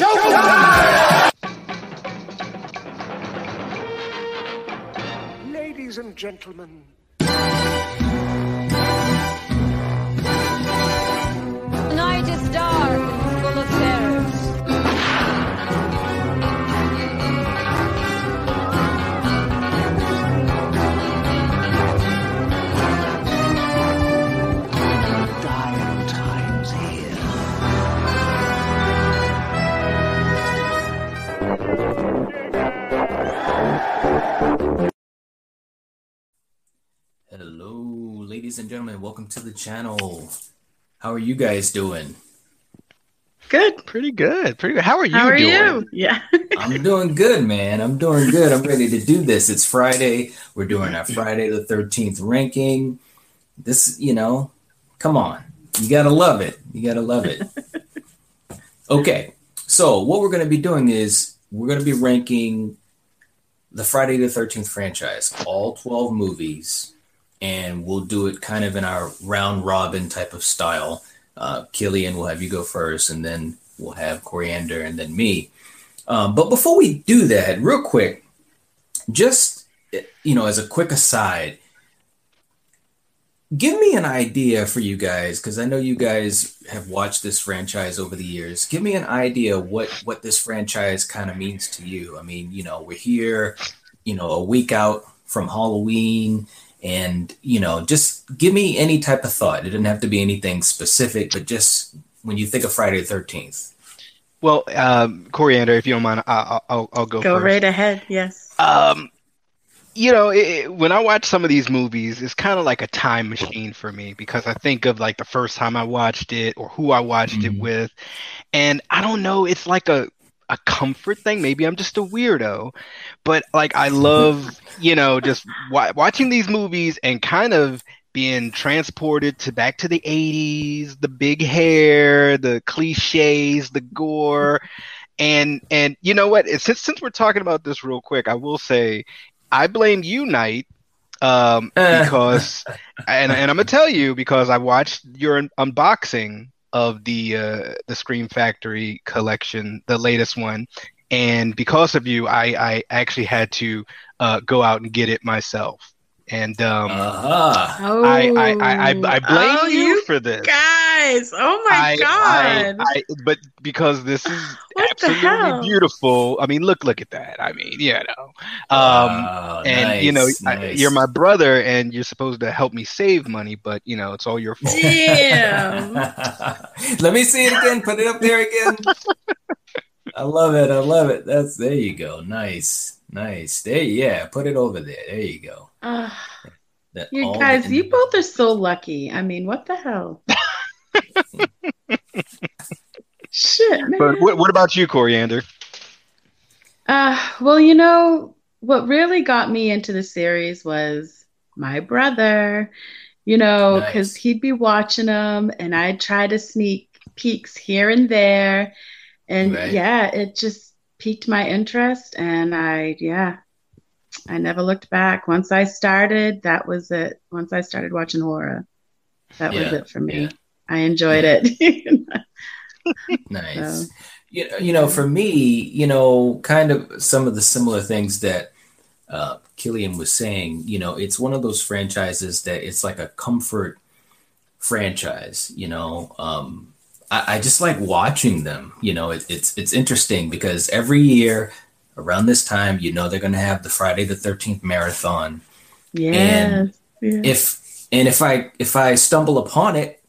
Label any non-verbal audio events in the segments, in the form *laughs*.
Showtime! Ladies and gentlemen, night is dark ladies and gentlemen. Welcome to the channel. How are you guys doing? Good, pretty good, pretty good. How are you How are doing? you? Yeah. I'm doing good, man. I'm doing good. I'm ready to do this. It's Friday. We're doing our Friday the 13th ranking. This, you know, come on. You got to love it. You got to love it. *laughs* Okay. So, what we're going to be doing is we're going to be ranking the Friday the 13th franchise, all 12 movies, and we'll do it kind of in our round robin type of style. Uh, Killian will have you go first, and then we'll have Coriander and then me. Um, but before we do that, real quick, just you know, as a quick aside, give me an idea for you guys because I know you guys have watched this franchise over the years. Give me an idea what what this franchise kind of means to you. I mean, you know, we're here, you know, a week out from Halloween. And you know, just give me any type of thought. It didn't have to be anything specific, but just when you think of Friday the Thirteenth, Well, um, Coriander, if you don't mind, I'll, I'll, I'll go, Go first. right ahead. Yes. Um, you know, it, it- when I watch some of these movies, it's kind of like a time machine for me because I think of like the first time I watched it or who I watched it Mhm. with, and I don't know, it's like a a comfort thing. Maybe I'm just a weirdo, but like I love, you know, just wa- watching these movies and kind of being transported to back to the 80s, the big hair, the cliches, the gore. And and you know what? Since since we're talking about this real quick, I will say I blame you, Knight, um, *laughs* because and and I'm gonna tell you because I watched your unboxing of the uh, the Scream Factory collection, the latest one, and because of you, I I actually had to uh, go out and get it myself. And um, uh-huh. Oh. I, I, I, I, I blame Oh, you, you for this. Guys. Oh my I- god. I, I, but because this is *gasps* What absolutely beautiful. I mean, look, look at that. I mean, you know, um, Wow, and you know, nice, I, you're my brother, and you're supposed to help me save money, but you know, it's all your fault. Damn. *laughs* Let me see it again. Put it up there again. I love it. I love it. That's there you go. Nice, nice. There, yeah. Put it over there. There you go. Ah, That you guys, the- you both are so lucky. I mean, what the hell? *laughs* Shit, man. But what, what about you, Coriander? Uh, well, you know, what really got me into the series was my brother, you know, because Nice. he'd be watching them and I'd try to sneak peeks here and there. And Right. yeah, it just piqued my interest. And I, yeah, I never looked back. Once I started, that was it. Once I started watching horror, that was it for me. yeah. I enjoyed it. *laughs* Nice. So- You, you know, for me, you know, kind of some of the similar things that uh, Killian was saying, you know, it's one of those franchises that it's like a comfort franchise, you know. Um, I, I just like watching them, you know, it, it's it's interesting because every year around this time, you know, they're going to have the Friday the 13th marathon. Yes. yeah. If and if I if I stumble upon it,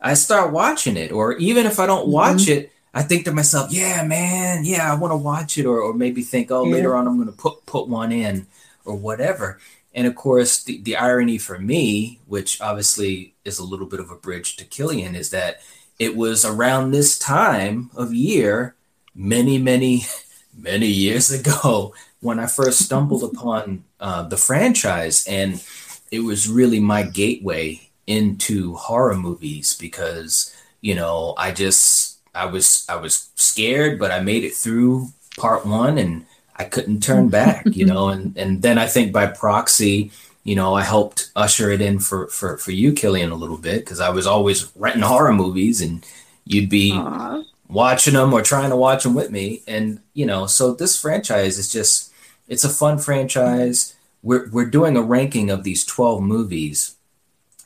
I start watching it. Or even if I don't watch it, I think to myself, yeah, man, yeah, I want to watch it. Or, or maybe think, oh, Yeah. later on I'm going to put put one in or whatever. And of course, the, the irony for me, which obviously is a little bit of a bridge to Killian, is that it was around this time of year, many, many, *laughs* many years ago, *laughs* when I first stumbled *laughs* upon uh, the franchise. And it was really my gateway into horror movies because, you know, I just, I was, I was scared, but I made it through part one and I couldn't turn *laughs* back, you know, and, and then I think by proxy, you know, I helped usher it in for, for, for you, Killian, a little bit because I was always renting horror movies and you'd be Aw. watching them or trying to watch them with me. And you know, so this franchise is just it's a fun franchise. We're we're doing a ranking of these twelve movies,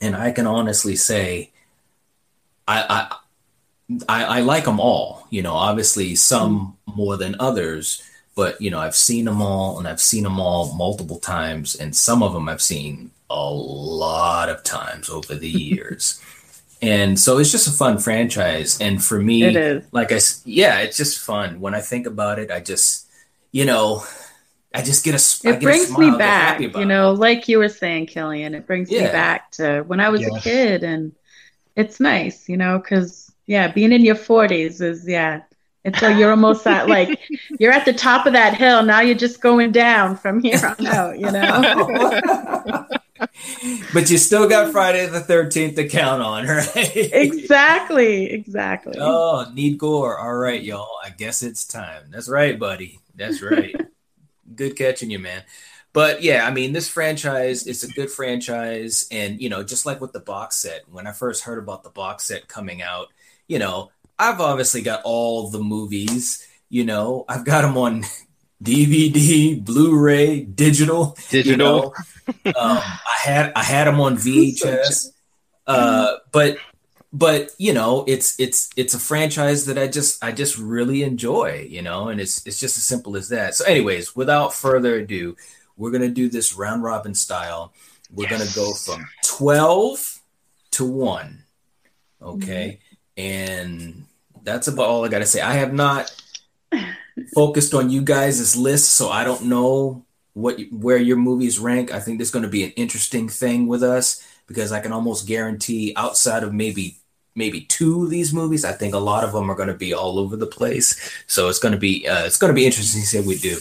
and I can honestly say, I I I, I like them all. You know, obviously some hmm. more than others, but you know, I've seen them all, and I've seen them all multiple times, and some of them I've seen a lot of times over the *laughs* years. and so it's just a fun franchise and for me It is. like i yeah it's just fun when i think about it i just you know i just get a s- I It get a brings smile, me back, happy about you it. know, like you were saying, Killian. It brings me back to when I was a kid, and it's nice, you know, because yeah, being in your forties is yeah, it's like you're almost at *laughs* like you're at the top of that hill. Now you're just going down from here on *laughs* out, you know. *laughs* but you still got friday the 13th to count on right exactly, exactly. oh need gore all right y'all i guess it's time that's right buddy that's right good catching you man but yeah i mean this franchise is a good franchise and you know just like with the box set when i first heard about the box set coming out you know i've obviously got all the movies you know i've got them on *laughs* dvd blu-ray digital you Digital. know. um, i had i had them on vhs *laughs* uh but but you know it's it's it's a franchise that i just i just really enjoy you know and it's it's just as simple as that. So anyways without further ado we're gonna do this round robin style. We're gonna go from 12 to 1 okay? Mm-hmm. And that's about all i gotta say. I have not focused on you guys' list so i don't know what where your movies rank. I think there's going to be an interesting thing with us because i can almost guarantee outside of maybe maybe two of these movies. I think a lot of them are going to be all over the place. So it's going to be uh, it's going to be interesting to see what we do.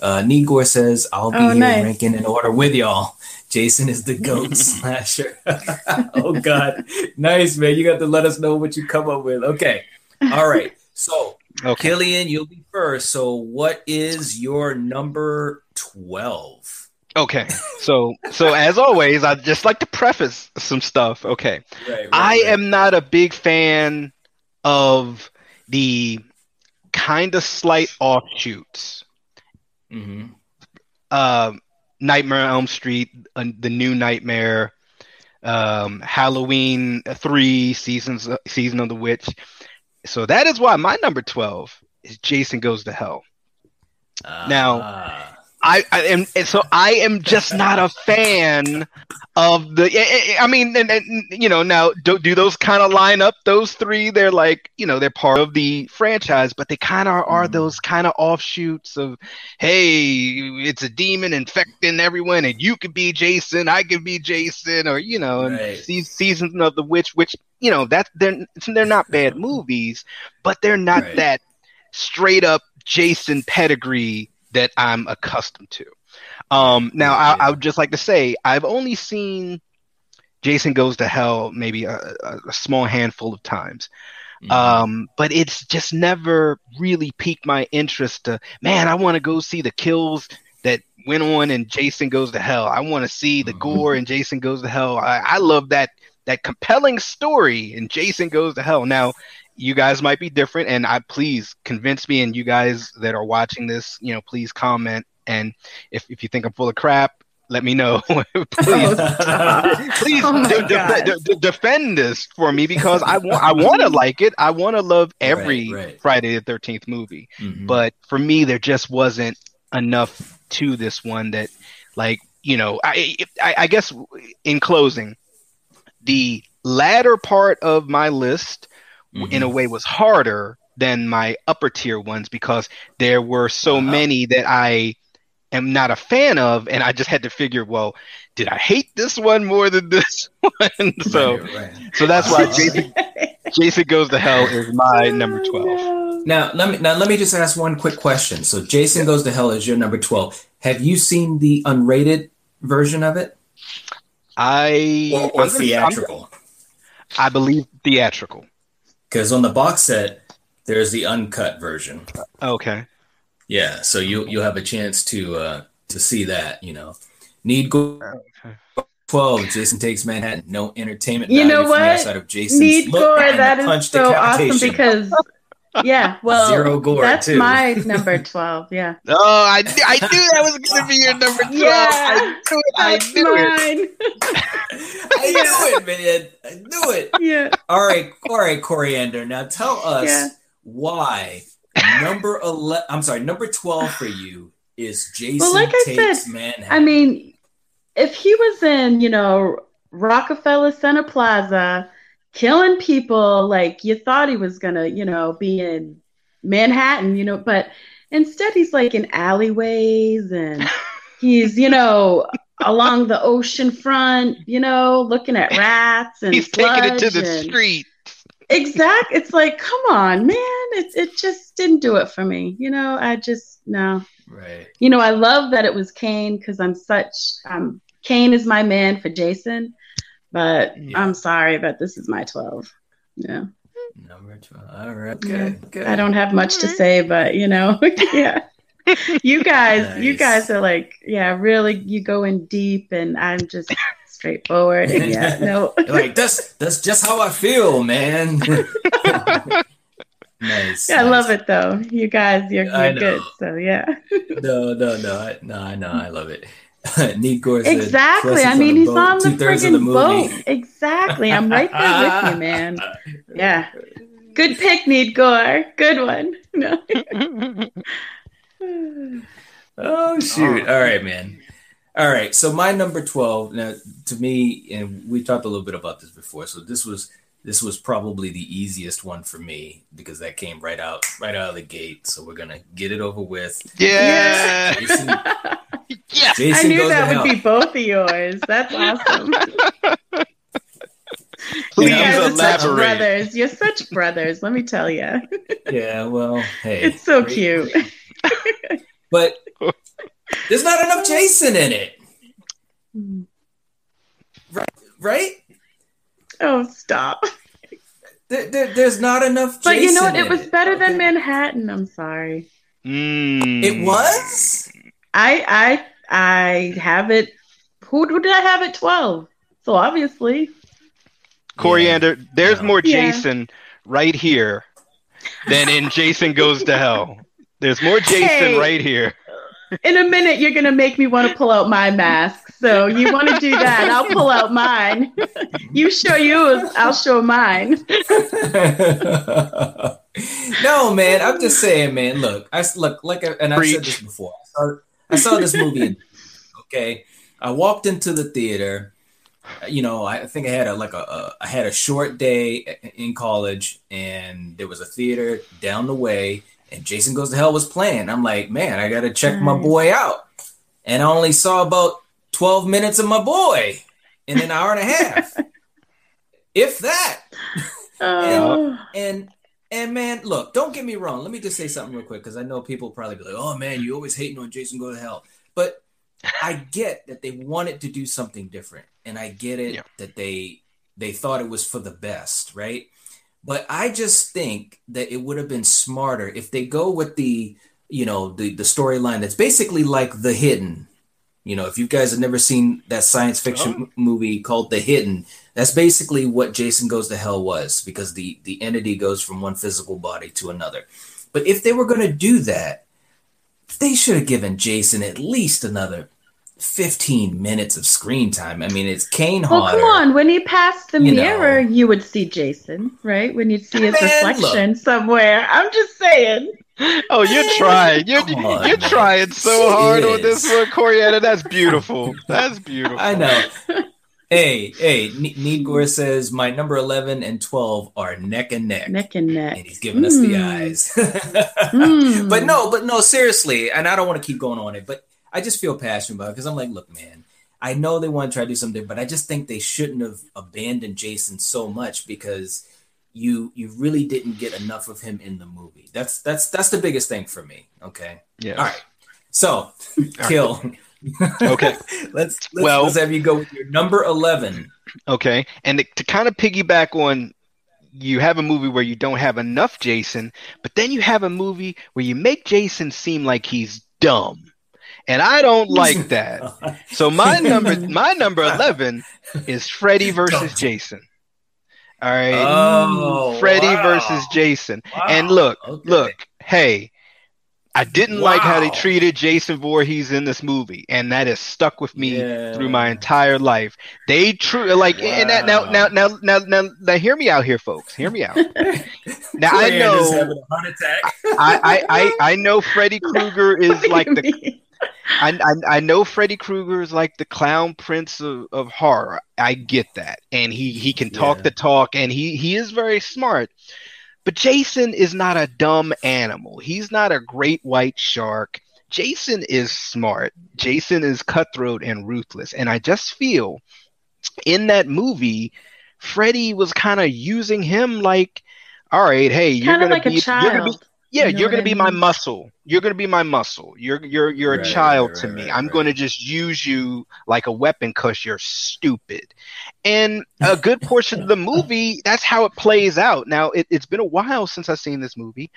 Uh Nigor says i'll be Oh, here nice. ranking in order with y'all. Jason is the goat *laughs* slasher. *laughs* Oh god. Nice man. You got to let us know what you come up with. Okay. All right. So Okay. Killian, you'll be first. So, what is your number 12? Okay. So so as always, I just like to preface some stuff. Okay. Right, I am not a big fan of the kind of slight offshoots. hmm Um, Nightmare on Elm Street, uh, the new Nightmare, um, Halloween three seasons, season of the witch. So that is why my number twelve is Jason Goes to Hell. Now- Ah. I, I am, and so I am just not a fan of the. I- mean, and, and you know, now do, do those kind of line up? Those three, they're like, you know, they're part of the franchise, but they kind of are Mhm. those kind of offshoots of, hey, it's a demon infecting everyone, and you could be Jason, I could be Jason, or you know, and Right. these seasons of the witch, which you know, that they're they're not bad *laughs* movies, but they're not Right. that straight up Jason pedigree that I'm accustomed to. Um, now, I, I would just like to say I've only seen Jason Goes to Hell maybe a, a, small handful of times, Mhm. um, but it's just never really piqued my interest. To man, I want to go see the kills that went on in Jason Goes to Hell. I want to see the Mhm. gore in Jason Goes to Hell. I, I love that that compelling story in Jason Goes to Hell. Now, you guys might be different, and I please convince me. And you guys that are watching this, you know, please comment. And if if you think I'm full of crap, let me know. *laughs* please *laughs* please Oh de- de- de- de- defend this for me because I want I want to like it. I want to love every Right, right. Friday the Thirteenth movie. Mhm. But for me, there just wasn't enough to this one that, like, you know, I I, I guess in closing, the latter part of my list, Mhm. in a way, was harder than my upper tier ones because there were so Wow. many that I am not a fan of, and I just had to figure, well, did I hate this one more than this *laughs* one? so, Right, right. so that's why *laughs* Jason, Jason Goes to Hell is my number twelve. Now let me now let me just ask one quick question. So Jason Goes to Hell is your number 12. Have you seen the unrated version of it? I Or, or theatrical? I believe theatrical. Because on the box set, there's the uncut version. Okay. Yeah, so you you'll have a chance to uh to see that, you know. Need go Okay. 12, Jason Takes Manhattan. No entertainment You value know what? outside of Jason's Need look Gore, and that is so awesome because Yeah, well, Zero gore, that's too. my number twelve. Yeah, *laughs* Oh, I, knew- I knew that was going to be your number 12. Yeah, I knew it. I that's knew it. mine. *laughs* I knew it, man. I knew it. Yeah, All right, all right, Coriander. Now tell us Yeah. why number eleven. I'm sorry, number twelve for you is Jason like I takes said, Manhattan. I mean, if he was in, you know, Rockefeller Center Plaza, killing people, like you thought he was gonna, you know, be in Manhattan, you know, but instead he's like in alleyways and *laughs* he's, you know, along the ocean front, you know, looking at rats and He's taking it to the and- street. Exact. It's like, come on, man. It it just didn't do it for me. You know, I just no. right. You know, I love that it was Kane because I'm such um Kane is my man for Jason, but Yeah. I'm sorry, but this is my 12. Yeah. Number twelve. All right. Yeah. Good. Good. I don't have much to mm-hmm. say, but you know, *laughs* yeah. *laughs* You guys, you guys are like, yeah, really you go in deep and I'm just straightforward and *laughs* yeah, no. like that's that's just how I feel, man. nice. Yeah, I love it though. You guys, you're, you're good. So yeah. No, no, no, I, no. I know. I love it. Neat Gore said, Exactly. I mean, on he's boat, on the two-thirds the friggin' boat. Exactly. I'm right there with you, man. *laughs* Yeah. Good pick, Need Gore. Good one. *laughs* No. Oh shoot! Oh. All right, man. All right. So my number twelve. Now, to me, and we talked a little bit about this before. So this was this was probably the easiest one for me because that came right out right out of the gate. So we're gonna get it over with. Yeah. Jason, *laughs* Yeah. I knew that would hell. be both of yours. That's awesome. *laughs* Please you guys are such brothers. You're such brothers. Let me tell you. Yeah. Well, hey, It's so great. cute. *laughs* but there's not enough Jason in it, hmm. Right? right? Oh, stop. There, there- there's not enough. But you know what? It in was better than Okay. Manhattan. I'm sorry. Mm. It was. I I I have it. Who, who did I have at 12? So obviously. Coriander, there's No. more Yeah. Jason right here than in Jason Goes to Hell. There's more Jason Hey. right here. In a minute, you're gonna make me want to pull out my mask. So you want to do that? I'll pull out mine. you show yours, I'll show mine. *laughs* no, man. I'm just saying, man. Look, I look like, I, and I said this before. I saw, I saw this movie. Okay, I walked into the theater. You know, I think I had a like a, a I had a short day in college, and there was a theater down the way, and Jason Goes to Hell was playing. I'm like, man, I got to check my boy out, and I only saw about 12 minutes of my boy in an hour and a half, *laughs* if that. Oh, And and man, look, don't get me wrong. Let me just say something real quick because I know people probably be like, "Oh man, you always hating on Jason Go to Hell," but I get that they wanted to do something different, and I get it Yeah. that they they thought it was for the best, right? But I just think that it would have been smarter if they go with the you know the the storyline that's basically like The Hidden. You know, if you guys have never seen that science fiction Oh. movie called The Hidden, that's basically what Jason Goes to Hell was because the the entity goes from one physical body to another. But if they were going to do that, they should have given Jason at least another 15 minutes of screen time. I mean, it's Kane well, Hodder. come on. When he passed the You know. mirror, you would see Jason, right? When you'd see *laughs* his Man, reflection somewhere. I'm just saying. Oh, you're trying. You're, on, you're trying so hard on this Serious. one, Coriander. That's *laughs* beautiful. That's beautiful. I know. *laughs* hey, hey, Ne- Need Gore says my number 11 and 12 are neck and neck. Neck and neck. And he's giving us the Mm. eyes. Mm. But no, but no, seriously, and I don't want to keep going on it, but I just feel passionate about it because I'm like, look, man, I know they want to try to do something, but I just think they shouldn't have abandoned Jason so much because you you really didn't get enough of him in the movie. That's that's that's the biggest thing for me. Okay. Yeah. All right. So *laughs* kill. Okay. *laughs* let's let's, Well- let's have you go with your number eleven. Okay. And to, to kind of piggyback on you have a movie where you don't have enough Jason, but then you have a movie where you make Jason seem like he's dumb. And I don't *laughs* like that. So my number my number *laughs* 11 is Freddy versus Jason. All right. Oh, Freddy wow. versus Jason. And look, Okay. look, hey, I didn't like how they treated Jason Voorhees in this movie, and that has stuck with me Yeah. through my entire life. They true like and that, now, now now now now now hear me out here, folks. Hear me out. *laughs* Now I know a heart attack. I, I, I, I know Freddy Krueger is like the I, I I know Freddy Krueger is like the clown prince of, of horror. I get that, and he he can talk Yeah. the talk, and he he is very smart. But Jason is not a dumb animal. He's not a great white shark. Jason is smart. Jason is cutthroat and ruthless, and I just feel in that movie, Freddy was kind of using him like, all right, hey, you're kind of gonna like be a you're gonna be child. Yeah, You you're gonna I be my muscle. You're gonna be my muscle. You're you're you're a Right, child right, to right, me. I'm right. gonna just use you like a weapon because you're stupid. And a good portion of the movie, that's how it plays out. Now it, it's been a while since I've seen this movie,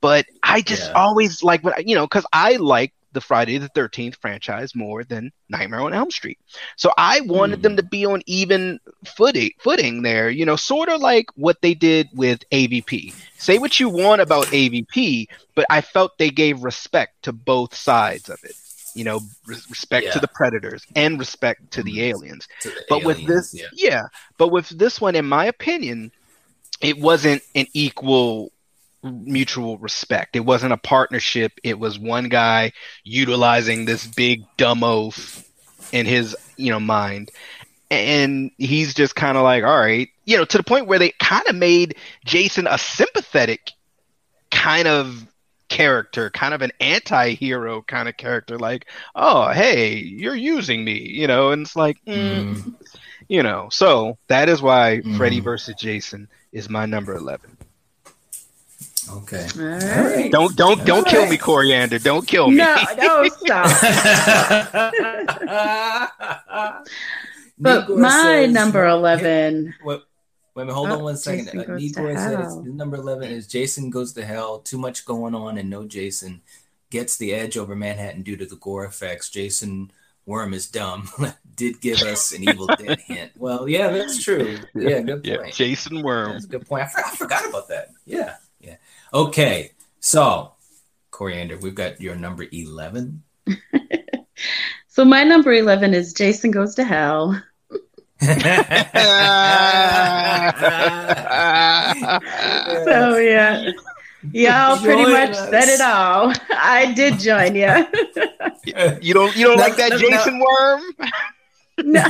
but I just Yeah. always like when I- you know because I like the Friday the Thirteenth franchise more than Nightmare on Elm Street. So I wanted Hmm. them to be on even footing footing there, you know, sort of like what they did with AVP. Say what you want about AVP, but I felt they gave respect to both sides of it. You know, res- respect Yeah. to the predators and respect to the aliens. To the But with this, yeah. yeah. But with this one, in my opinion, it wasn't an equal mutual respect. It wasn't a partnership. It was one guy utilizing this big dumb oath in his, you know, mind. And he's just kind of like, all right, you know, to the point where they kind of made Jason a sympathetic kind of character, kind of an anti-hero kind of character like, "Oh, hey, you're using me," you know, and it's like, mm, Mm. you know. So, that is why Freddy Mhm. versus Jason is my number 11. Okay. All right. Don't don't don't kill Alright. me, Coriander. Don't kill me. No, no, stop. *laughs* But Negor my says- number 11. Wait, wait a minute, hold Oh, on one second. Jason Uh, Goes to Negor says number 11 is Jason Goes to Hell. Too much going on and no Jason. Gets the edge over Manhattan due to the gore effects. Jason Worm is dumb. *laughs* Did give us an Evil Dead *laughs* hint. Well, yeah, that's true. Yeah, good point. Yeah, point. Jason Worm. That's a good point. I, for- I forgot about that. Yeah, yeah. Okay, so Coriander, we've got your number 11. *laughs* So my number 11 is Jason Goes to Hell. so *laughs* So yeah. Y'all pretty Join much us. said it all. *laughs* I did join you. You don't you don't No, like that no, no. Jason Worm? no,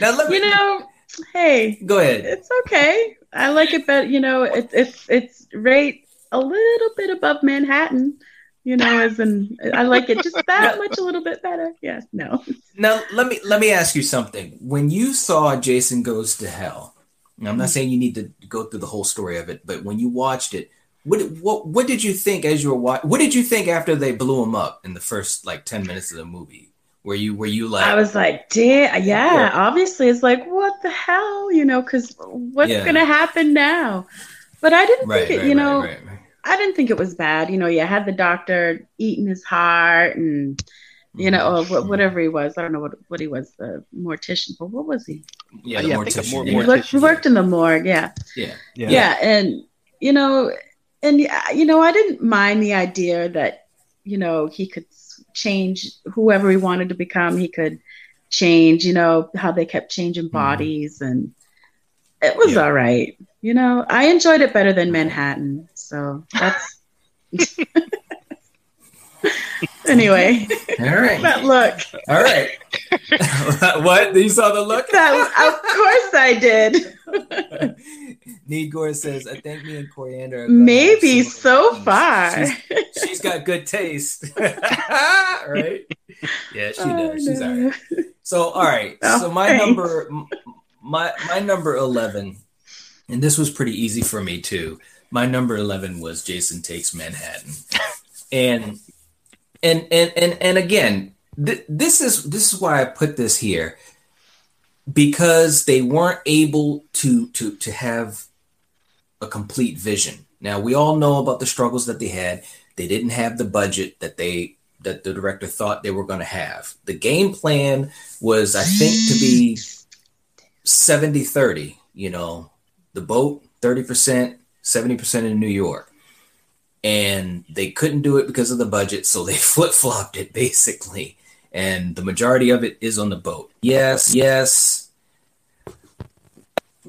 now let me you know, hey, go ahead. it's okay. I like it better. You know, it, it's it's rate a little bit above Manhattan. You know, as in I like it just that *laughs* much a little bit better. Yes, no. Now let me let me ask you something. When you saw Jason Goes to Hell, I'm not mm-hmm. saying you need to go through the whole story of it, but when you watched it, what what what did you think as you were watching? What did you think after they blew him up in the first like ten minutes of the movie? Were you were you like I was like, damn, yeah, Yeah. obviously it's like, what the hell, you know, because what's Yeah. going to happen now? But I didn't right, think it, right, you know, right. I didn't think it was bad. You know, you had the doctor eating his heart and, you know, or Mm-hmm. wh- whatever he was. I don't know what, what he was, the mortician, but what was he? Yeah, the yeah, I think a mortician, He worked, he worked in the morgue, yeah. yeah. Yeah. Yeah. And, you know, and, you know, I didn't mind the idea that, you know, he could change whoever he wanted to become. He could change, you know, how they kept changing bodies. And it was Mm-hmm. Yeah. all right. You know, I enjoyed it better than Manhattan. So that's. *laughs* anyway, All right, that look. all right. *laughs* what you saw the look? That, of course I did. Negor says, "I think me and Coriander are Maybe so far. She's- she's got good taste, *laughs* right? Yeah, she Oh, does. She's all right. So, all right. Oh, so my thanks. number, my my number eleven, and this was pretty easy for me too. My number eleven was Jason Takes Manhattan, and and and and and again, th- this is this is why I put this here because they weren't able to to to have a complete vision. Now we all know about the struggles that they had. They didn't have the budget that they that the director thought they were going to have. The game plan was I think to be 70-30, you know, the boat 30%, 70% in New York. And they couldn't do it because of the budget, so they *laughs* flip flopped it basically. And the majority of it is on the boat. Yes, yes.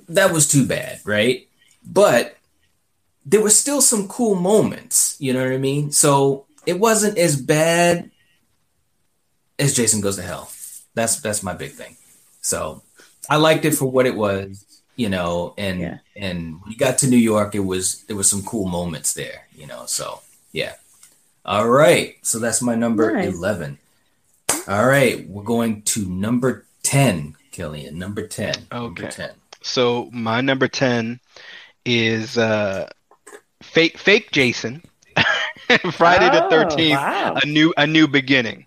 That was too bad, right? But there were still some cool moments, you know what I mean? So it wasn't as bad as Jason Goes to Hell. That's that's my big thing. So I liked it for what it was, you know, and Yeah. and when you got to New York, it was there was some cool moments there, you know. So yeah. All right. So that's my number Nice. eleven. All right, we're going to number ten, Killian. Number ten. Number Okay. ten. So my number ten is uh, fake fake Jason, *laughs* Friday the Oh, Thirteenth, wow. a new a new beginning.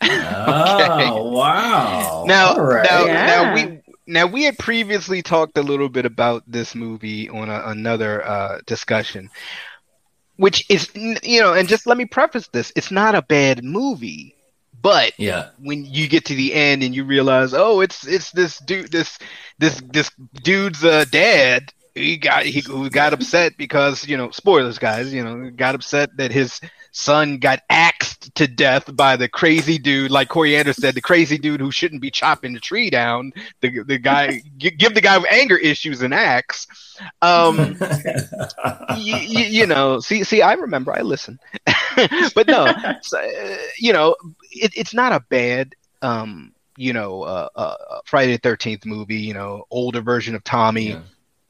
Oh *laughs* wow. Now, All right. now, Yeah. now we now we had previously talked a little bit about this movie on a, another uh, discussion, which is you know, and just let me preface this: it's not a bad movie, but yeah. when you get to the end and you realize, oh, it's it's this dude, this this this dude's uh, dad. He got he got upset because you know spoilers, guys. You know, got upset that his son got axed to death by the crazy dude, like Coriander said, the crazy dude who shouldn't be chopping the tree down. The the guy *laughs* gi- give the guy with anger issues an axe. Um, *laughs* you, you know, see, see, I remember, I listen, *laughs* but no, so, uh, you know, it, it's not a bad, um, you know, uh, uh, Friday the Thirteenth movie. You know, older version of Tommy. Yeah.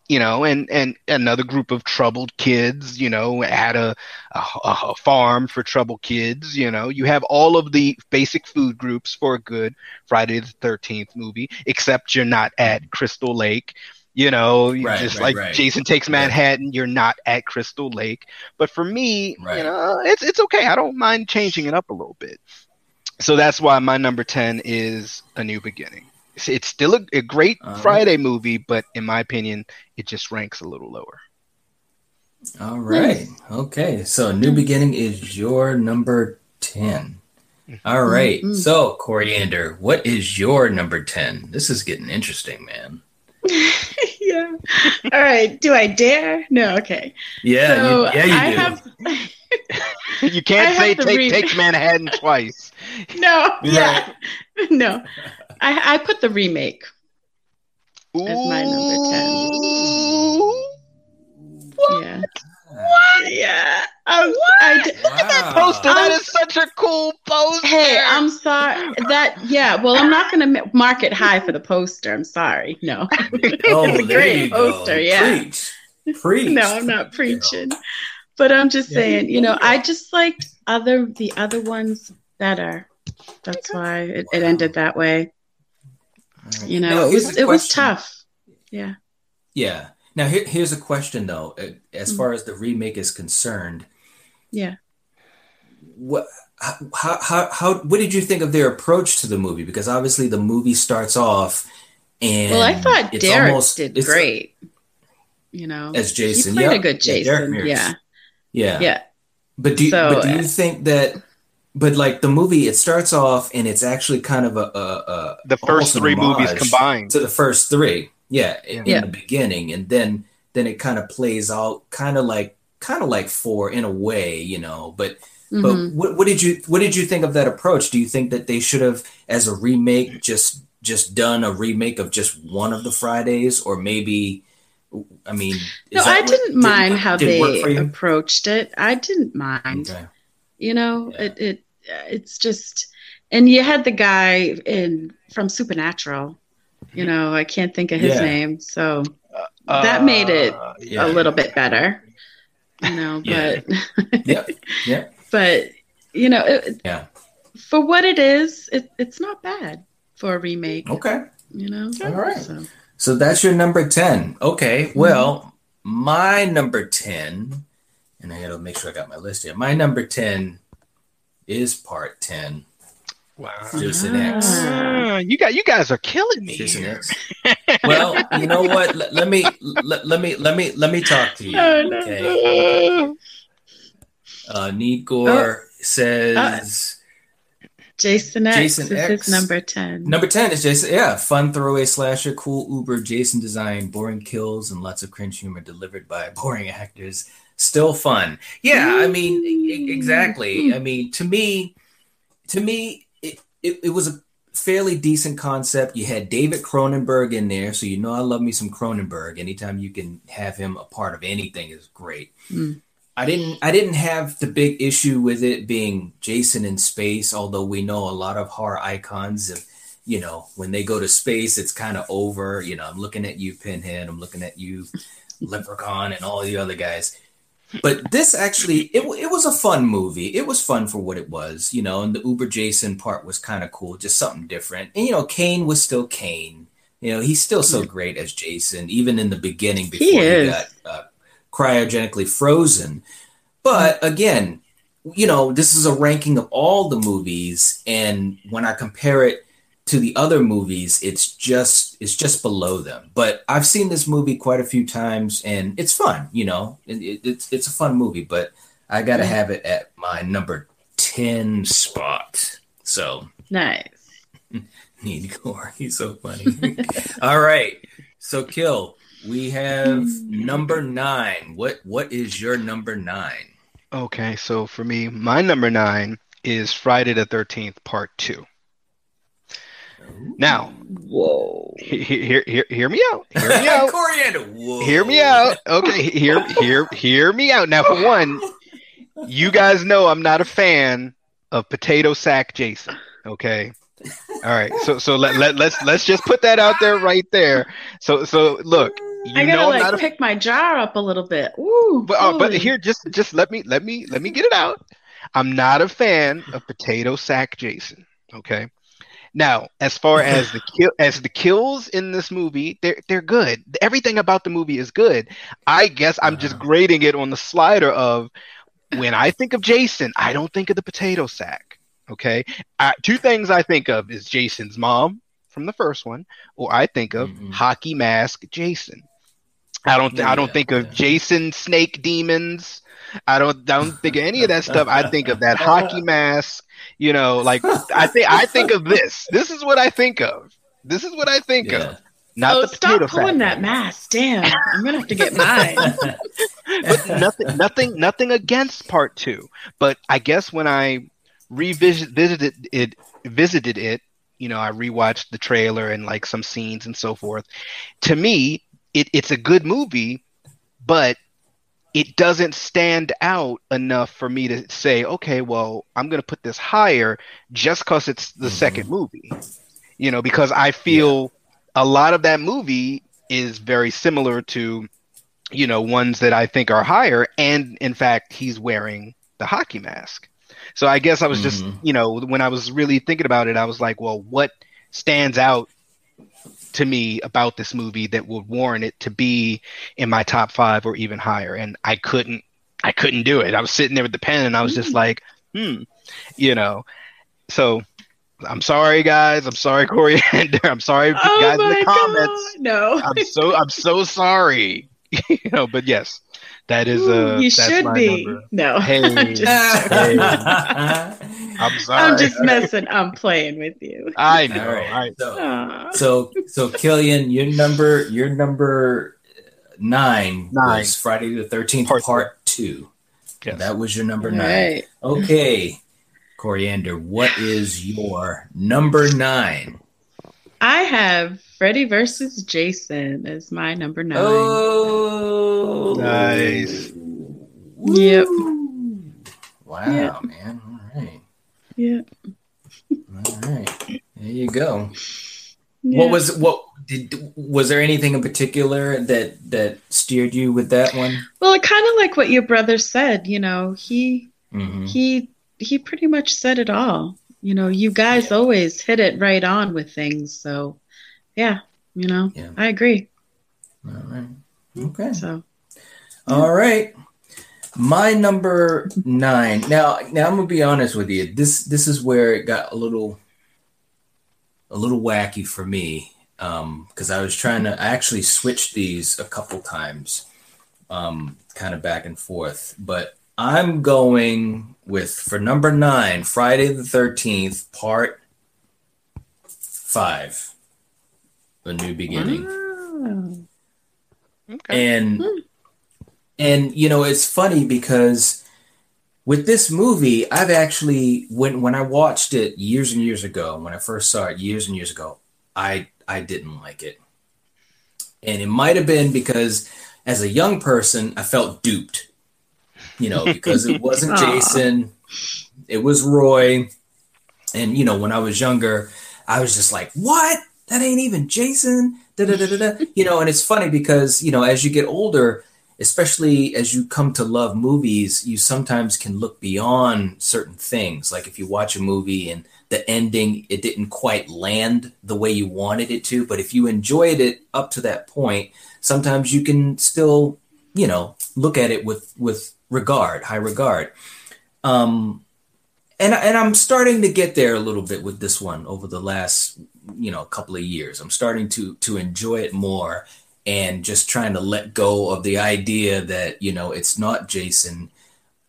You know, and and another group of troubled kids. You know, at a, a a farm for troubled kids. You know, you have all of the basic food groups for a good Friday the Thirteenth movie, except you're not at Crystal Lake. You know, Right, just right, like right. Jason Takes Manhattan, you're not at Crystal Lake. But for me, you know, it's it's okay. I don't mind changing it up a little bit. So that's why my number ten is A New Beginning. It's, it's still a, a great All right. Friday movie, but in my opinion, it just ranks a little lower. All right. Okay. So New Beginning is your number 10. All right. Mhm. So, Coriander, what is your number 10? This is getting interesting, man. *laughs* yeah. All right. Do I dare? No. Okay. Yeah, so you, yeah, you I do. have *laughs* You can't I say have to take, Manhattan twice. *laughs* no. Right. Yeah. No. I I put the remake. As my number 10. Yeah. Yeah. Um, I d- Wow. Poster, that Um, is such a cool poster. Hey, I'm sorry. That yeah. Well, I'm not going to mark it high for the poster. I'm sorry. No. *laughs* Oh, It's a great you go. poster, yeah. Preach. Preach. no, I'm not preaching. But I'm just Yeah. saying, you know, I just liked other the other ones better. That's why it, it ended that way. All right. You know, Now, it was it was tough. Yeah. Yeah. Now, here, here's a question, though. As Mhm. far as the remake is concerned, Yeah. what how, how how what did you think of their approach to the movie because obviously the movie starts off and Well, I thought it's Derek almost- did it's- great. You know, as Jason he played Yep. a good Yeah, Jason. Mears. Yeah. yeah Yeah. but do you, So, but do you uh, think that but like the movie it starts off and it's actually kind of a, a, a The first three movies combined. to the first three yeah in, Yeah. in the beginning and then then it kind of plays out kind of like kind of like four in a way you know but Mhm. But what, what did you what did you think of that approach? Do you think that they should have, as a remake, just just done a remake of just one of the Fridays, or maybe? I mean, is no, that I didn't did- mind how did it work for they approached it. I didn't mind. Okay. You know, Yeah. it it it's just and you had the guy in from Supernatural. You know, I can't think of his Yeah. name. So that made it Uh, Yeah. a little bit better. You know, Yeah. but *laughs* Yep. Yep. *laughs* but you know, it, Yeah. for what it is, it, it's not bad for a remake. Okay. You know, All right. So, So that's your number ten. Okay. Well, my number ten, and I gotta make sure I got my list here. My number ten is part ten. Wow. Jason X. Ah, you got you guys are killing me Jason here. X. Well, you know what? Let, let me let, let me let me let me talk to you. *laughs* Oh. Okay. Uh, Need Gore says Jason X Jason is X. his number 10. Number 10 is Jason. Yeah, fun throwaway slasher, cool Uber, Jason design, boring kills, and lots of cringe humor delivered by *laughs* boring actors. Still fun. Yeah, I mean, e- e- exactly. I mean, to me, to me, it, it, it was a fairly decent concept. You had David Cronenberg in there, so you know I love me some Cronenberg. Anytime you can have him a part of anything is great. Mm. I didn't I didn't have the big issue with it being Jason in space, although we know a lot of horror icons of you know, when they go to space, it's kind of over. You know, I'm looking at you, Pinhead, I'm looking at you, *laughs* Leprechaun, and all the other guys. But this actually, it, it was a fun movie. It was fun for what it was, you know, and the Uber Jason part was kind of cool, just something different. And, you know, Kane was still Kane. You know, he's still so great as Jason, even in the beginning before he, is. got uh, cryogenically frozen. But again, you know, this is a ranking of all the movies, and when I compare it to the other movies, it's just it's just below them. But I've seen this movie quite a few times, and it's fun. You know, it, it- it's it's a fun movie. But I got to have it at my number ten spot. So Nice. *laughs* need core. He's so funny. *laughs* All right, so kill. We have number nine. What what is your number nine? Okay, so for me, my number nine is Friday the 13th, part two. Now, Whoa. he- he- hear, hear, hear me out. Hear me *laughs* out. Coriander. Whoa. Hear me out. Okay, hear, hear, hear me out. Now, for one, you guys know I'm not a fan of potato sack Jason. Okay. All right. So, so let, let, let's, let's just put that out there right there. So, so look, you I know gotta I'm like not a pick my jar up a little bit. Ooh. But, uh, but here, just just let me let me let me get it out. I'm not a fan of potato sack Jason. Okay. Now, as far *laughs* as the kill as the kills in this movie, they're they're good. Everything about the movie is good. I guess I'm just grading it on the slider of when I think of Jason, I don't think of the potato sack. Okay. Uh, two things I think of is Jason's mom from the first one, or I think of Mhm. hockey mask Jason. I don't. I don't Yeah, think of yeah. Jason Snake Demons. I don't. I don't think of any of that stuff. I think of that *laughs* hockey mask. You know, like I think. I think of this. This is what I think of. This is what I think Yeah. of. Not oh, the potato stop pulling that mask. Damn. I'm gonna have to get mine. *laughs* but nothing, nothing, nothing against part two. But I guess when I revisited it, visited it, you know, I rewatched the trailer and like some scenes and so forth. To me, it, it's a good movie, but it doesn't stand out enough for me to say, okay, well, I'm going to put this higher just because it's the Mhm. second movie. You know, because I feel a lot of that movie is very similar to you know, ones that I think are higher. And in fact, he's wearing the hockey mask. So I guess I was just, Mhm. you know, when I was really thinking about it, I was like, well, what stands out to me about this movie that would warrant it to be in my top five or even higher? And I couldn't, I couldn't do it. I was sitting there with the pen and I was just like, hmm, you know, so I'm sorry, guys. I'm sorry, *laughs* Coriander. I'm sorry, oh guys in the comments. god. No. I'm so I'm so sorry. *laughs* you know, but yes, that is uh you that's should my be. number. No. Hey. *laughs* I'm just Hey. I'm sorry. I'm just messing. I'm playing with you. I know. All right. I, So, Aw. so, so Killian, your number, your number nine, Nine. was Friday the Thirteenth Part Part, Two. Yes. That was your number All nine. right. Okay, Coriander, what is your number nine? I have Freddy versus Jason is my number nine. Oh, Nice. Yep. Wow, Yeah. man. All right. Yeah. All right. There you go. yeah. What was what did was there anything in particular that that steered you with that one? Well, kind of like what your brother said. You know, he Mhm. he he pretty much said it all. You know, you guys always hit it right on with things. So, yeah, you know, Yeah. I agree. All right. Okay. So, All right. My number nine. Now, now I'm gonna be honest with you. This this is where it got a little a little wacky for me because I was trying to. I actually switched these a couple times, um, kind of back and forth. But I'm going with for number nine, Friday the Thirteenth, Part Five, The New Beginning. Oh. Okay. and hmm. and you know it's funny because with this movie i've actually when when i watched it years and years ago when i first saw it years and years ago i i didn't like it and it might have been because as a young person i felt duped you know because it *laughs* wasn't jason it was roy and you know when i was younger i was just like what that ain't even jason da, da, da, da, da. you know and it's funny because you know as you get older especially as you come to love movies you sometimes can look beyond certain things like if you watch a movie and the ending it didn't quite land the way you wanted it to but if you enjoyed it up to that point sometimes you can still you know look at it with with regard high regard um and and I'm starting to get there a little bit with this one over the last you know a couple of years. I'm starting to to enjoy it more and just trying to let go of the idea that you know it's not Jason.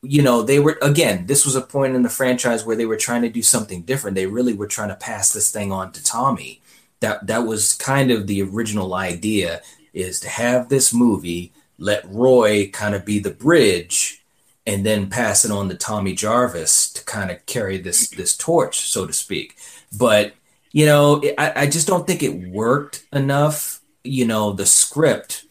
You know, they were again, this was a point in the franchise where they were trying to do something different. They really were trying to pass this thing on to Tommy. That that was kind of the original idea is to have this movie let Roy kind of be the bridge and then pass it on to Tommy Jarvis to kind of carry this this torch, so to speak. But you know, I, I just don't think it worked enough. You know, the script,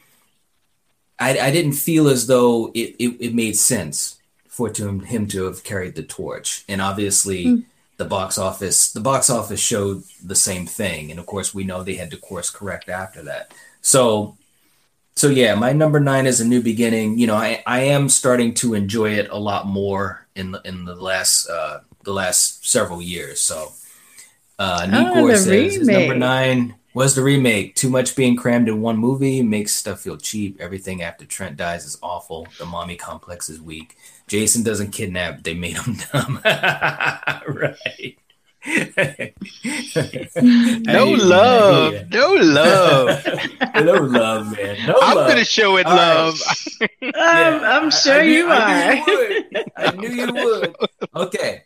I, I didn't feel as though it, it, it made sense for to him, him to have carried the torch. And obviously, the box office the box office showed the same thing. And of course, we know they had to course correct after that. So so yeah, my number nine is a new beginning. You know, I, I am starting to enjoy it a lot more in the in the last uh the last several years. So uh Oh, Nico the says his number nine was the remake. Too much being crammed in one movie makes stuff feel cheap. Everything after Trent dies is awful. The mommy complex is weak. Jason doesn't kidnap, they made him *laughs* dumb. *laughs* right. No *laughs* love. No love. no love, man. No I'm love. gonna show it All right. love. Um, Yeah, I'm sure I knew- you I are. knew you would. I knew you would. Okay.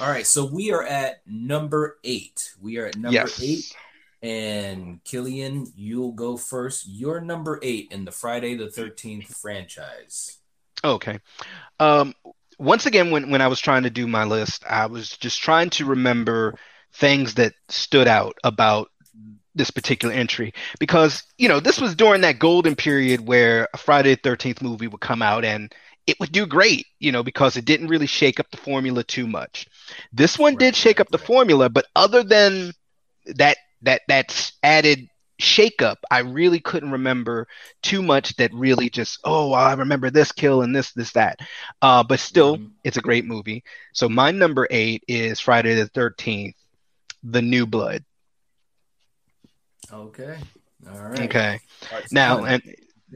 All right. So we are at number eight. We are at number yes. eight. And Killian, you'll go first. You're number eight in the Friday the 13th franchise. Okay. Um, once again, when, when I was trying to do my list, I was just trying to remember things that stood out about this particular entry because, you know, this was during that golden period where a Friday the 13th movie would come out and it would do great, you know, because it didn't really shake up the formula too much. This one Right, did shake up the right. formula, but other than that, that, that's added shakeup, I really couldn't remember too much that really just oh I remember this kill and this this that. Uh, but still, Mhm. it's a great movie. So my number eight is Friday the Thirteenth, The New Blood. Okay. All right. Okay, now and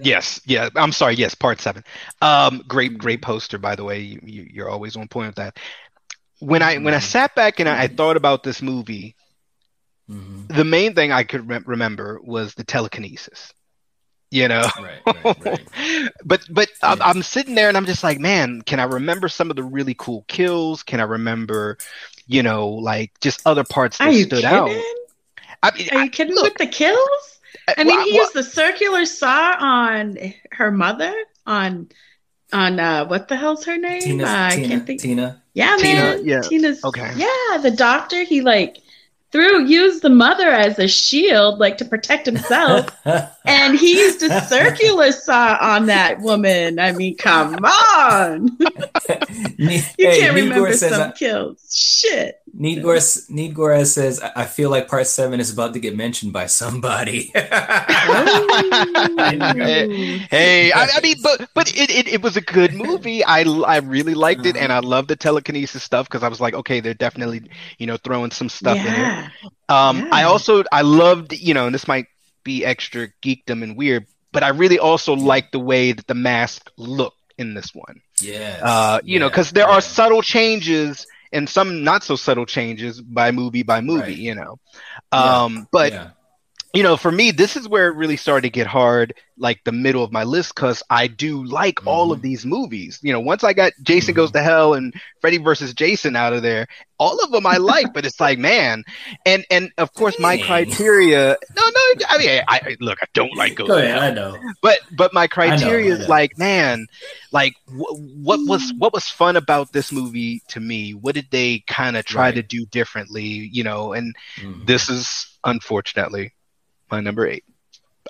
yes, yeah, I'm sorry, yes, part seven. Um, great great poster by the way. You, you you're always on point with that. When I when I Mhm. sat back and I, I thought about this movie, Mhm. the main thing I could re- remember was the telekinesis. You know. Right, right, right. *laughs* but but I'm, I'm sitting there and I'm just like, man, can I remember some of the really cool kills? Can I remember, you know, like just other parts that Are you stood kidding? out? I mean, Are you kidding look, with the kills? I mean, he well, used the circular saw on her mother on on uh what the hell's her name? Tina, uh, I Tina, can't think. Tina. Yeah, Tina, man. yeah. Tina's Okay. Yeah, the doctor. He like threw used the mother as a shield, like to protect himself, *laughs* and he used a circular saw on that woman. I mean, come on, *laughs* you hey, can't remember Nigor says, some uh, kills. Shit. Needgor, Needgor says, I I feel like part seven is about to get mentioned by somebody. *laughs* hey, I, I mean, but but it, it, it was a good movie. I I really liked it, and I uh-huh. love the telekinesis stuff because I was like, okay, they're definitely you know throwing some stuff in it. Yeah. Um, Yeah. I also I loved you know, and this might be extra geekdom and weird, but I really also liked the way that the mask looked in this one. yes. Uh, you know, because there yeah. are subtle changes and some not so subtle changes by movie by movie. Right. You know, Yeah, um, but yeah. You know, for me, this is where it really started to get hard, like the middle of my list, because I do like mm-hmm. all of these movies. You know, once I got Jason mm-hmm. Goes to Hell and Freddy versus Jason out of there, all of them I *laughs* like, but it's like, man, and and of course my criteria. No, no, I mean, I, I look, I don't like Goes Go ahead, I know, but but my criteria is like, man, like wh- what was what was fun about this movie to me? What did they kind of try right. to do differently? You know, and mm-hmm. this is unfortunately my number eight.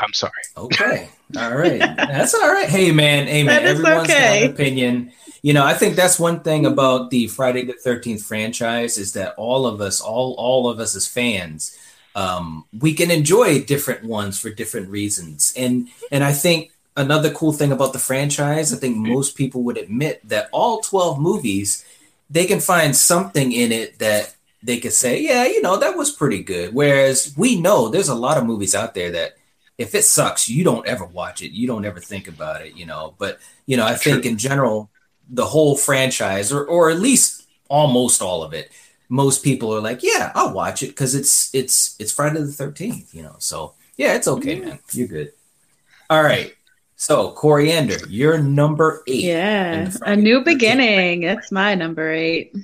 I'm sorry. Okay. All right. That's all right. Hey man, hey man, everyone's okay. got an opinion. You know, I think that's one thing about the Friday the 13th franchise is that all of us, all all of us as fans, um, we can enjoy different ones for different reasons. And and I think another cool thing about the franchise, I think most people would admit that all 12 movies, they can find something in it that they could say, yeah, you know, that was pretty good. Whereas we know there's a lot of movies out there that if it sucks, you don't ever watch it. You don't ever think about it, you know. But, you know, I think in general, the whole franchise, or, or at least almost all of it, most people are like, yeah, I'll watch it because it's it's it's Friday the 13th, you know. So yeah, it's okay, mm-hmm. man. You're good. All right. So Coriander, you're number eight. Yeah. A new beginning. That's my number eight.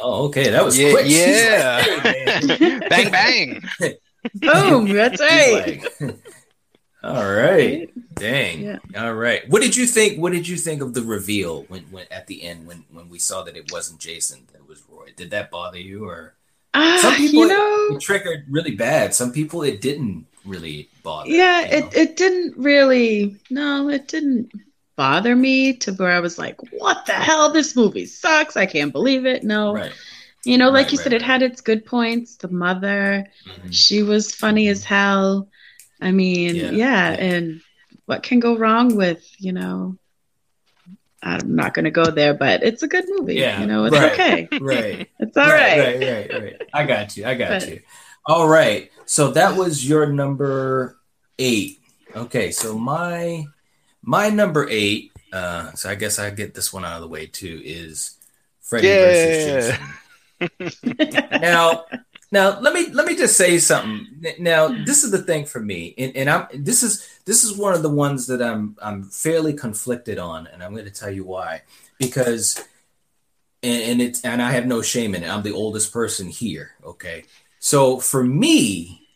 Oh, okay. That was yeah, quick. Yeah. Like, hey, *laughs* bang bang. *laughs* Boom. That's right. Like, *laughs* all right. Dang. Yeah. All right. What did you think? What did you think of the reveal when, when at the end when when we saw that it wasn't Jason, that it was Roy? Did that bother you or uh, some people you know, it, it triggered really bad. Some people it didn't really bother. Yeah, it, know? it didn't really no, it didn't bother me to where I was like, what the hell? This movie sucks. I can't believe it. No. Right. You know, like right, you right, said, it had its good points. The mother, mm-hmm. she was funny as hell. I mean, yeah, yeah, and what can go wrong with, you know, I'm not going to go there, but it's a good movie. Yeah, you know, it's right, okay. *laughs* Right. *laughs* It's all right. Right, right, right, right. I got you. I got but, you. All right. So that was your number eight. Okay. So my my number eight, uh, so I guess I get this one out of the way too, is Freddy yeah. versus Jason. *laughs* now, now let me let me just say something. Now, this is the thing for me, and, and I'm this is this is one of the ones that I'm I'm fairly conflicted on, and I'm going to tell you why. Because and, and it's and I have no shame in it. I'm the oldest person here. Okay, so for me,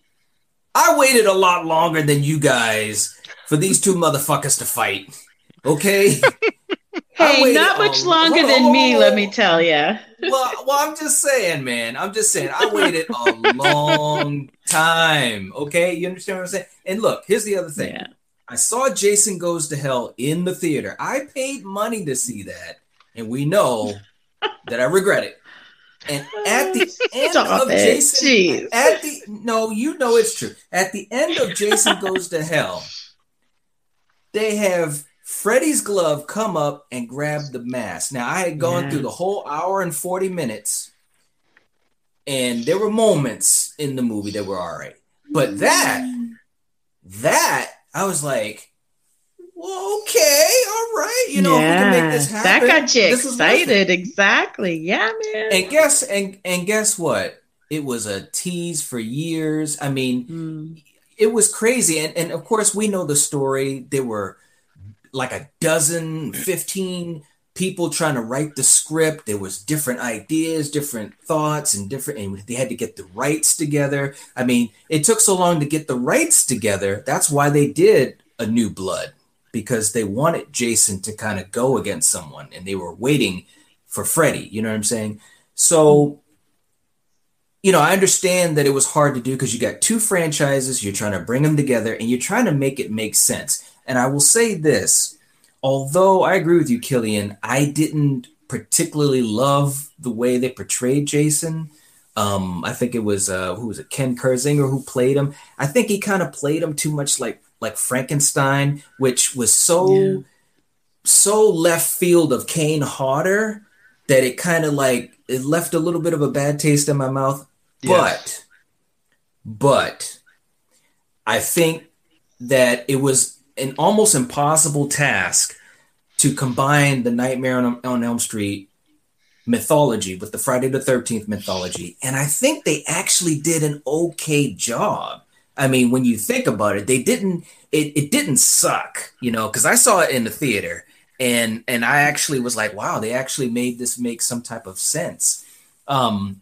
I waited a lot longer than you guys for these two motherfuckers to fight. Okay. *laughs* hey, not much longer than me, let me oh. tell you. well, well, I'm just saying, man. I'm just saying. I waited a long time. Okay, you understand what I'm saying? And look, here's the other thing. Yeah. I saw Jason Goes to Hell in the theater. I paid money to see that, and we know *laughs* that I regret it. And at the end Stop of it. Jason, Jeez. at the no, you know it's true. At the end of Jason Goes to Hell, they have Freddy's glove come up and grab the mask. Now I had gone through the whole hour and 40 minutes, and there were moments in the movie that were all right. But that, that, I was like, well, okay, all right, you know, yeah, we can make this happen. That got you excited, exactly. Yeah, man. And guess and and guess what? It was a tease for years. I mean, mm it was crazy. And, and of course, we know the story. There were like a dozen, 15 people trying to write the script. There was different ideas, different thoughts, and different, and they had to get the rights together. I mean, it took so long to get the rights together. That's why they did a new blood because they wanted Jason to kind of go against someone and they were waiting for Freddy. You know what I'm saying? So you know, I understand that it was hard to do because you got two franchises, you're trying to bring them together and you're trying to make it make sense. And I will say this although I agree with you, Killian, I didn't particularly love the way they portrayed Jason. Um, I think it was uh, who was it, Ken Kirzinger who played him. I think he kind of played him too much like like Frankenstein, which was so yeah. so left field of Kane Hodder that it kind of like it left a little bit of a bad taste in my mouth. But, but I think that it was an almost impossible task to combine the Nightmare on, on Elm Street mythology with the Friday the 13th mythology. And I think they actually did an okay job. I mean, when you think about it, they didn't. It, it didn't suck, you know, because I saw it in the theater, and and I actually was like, wow, they actually made this make some type of sense. Um,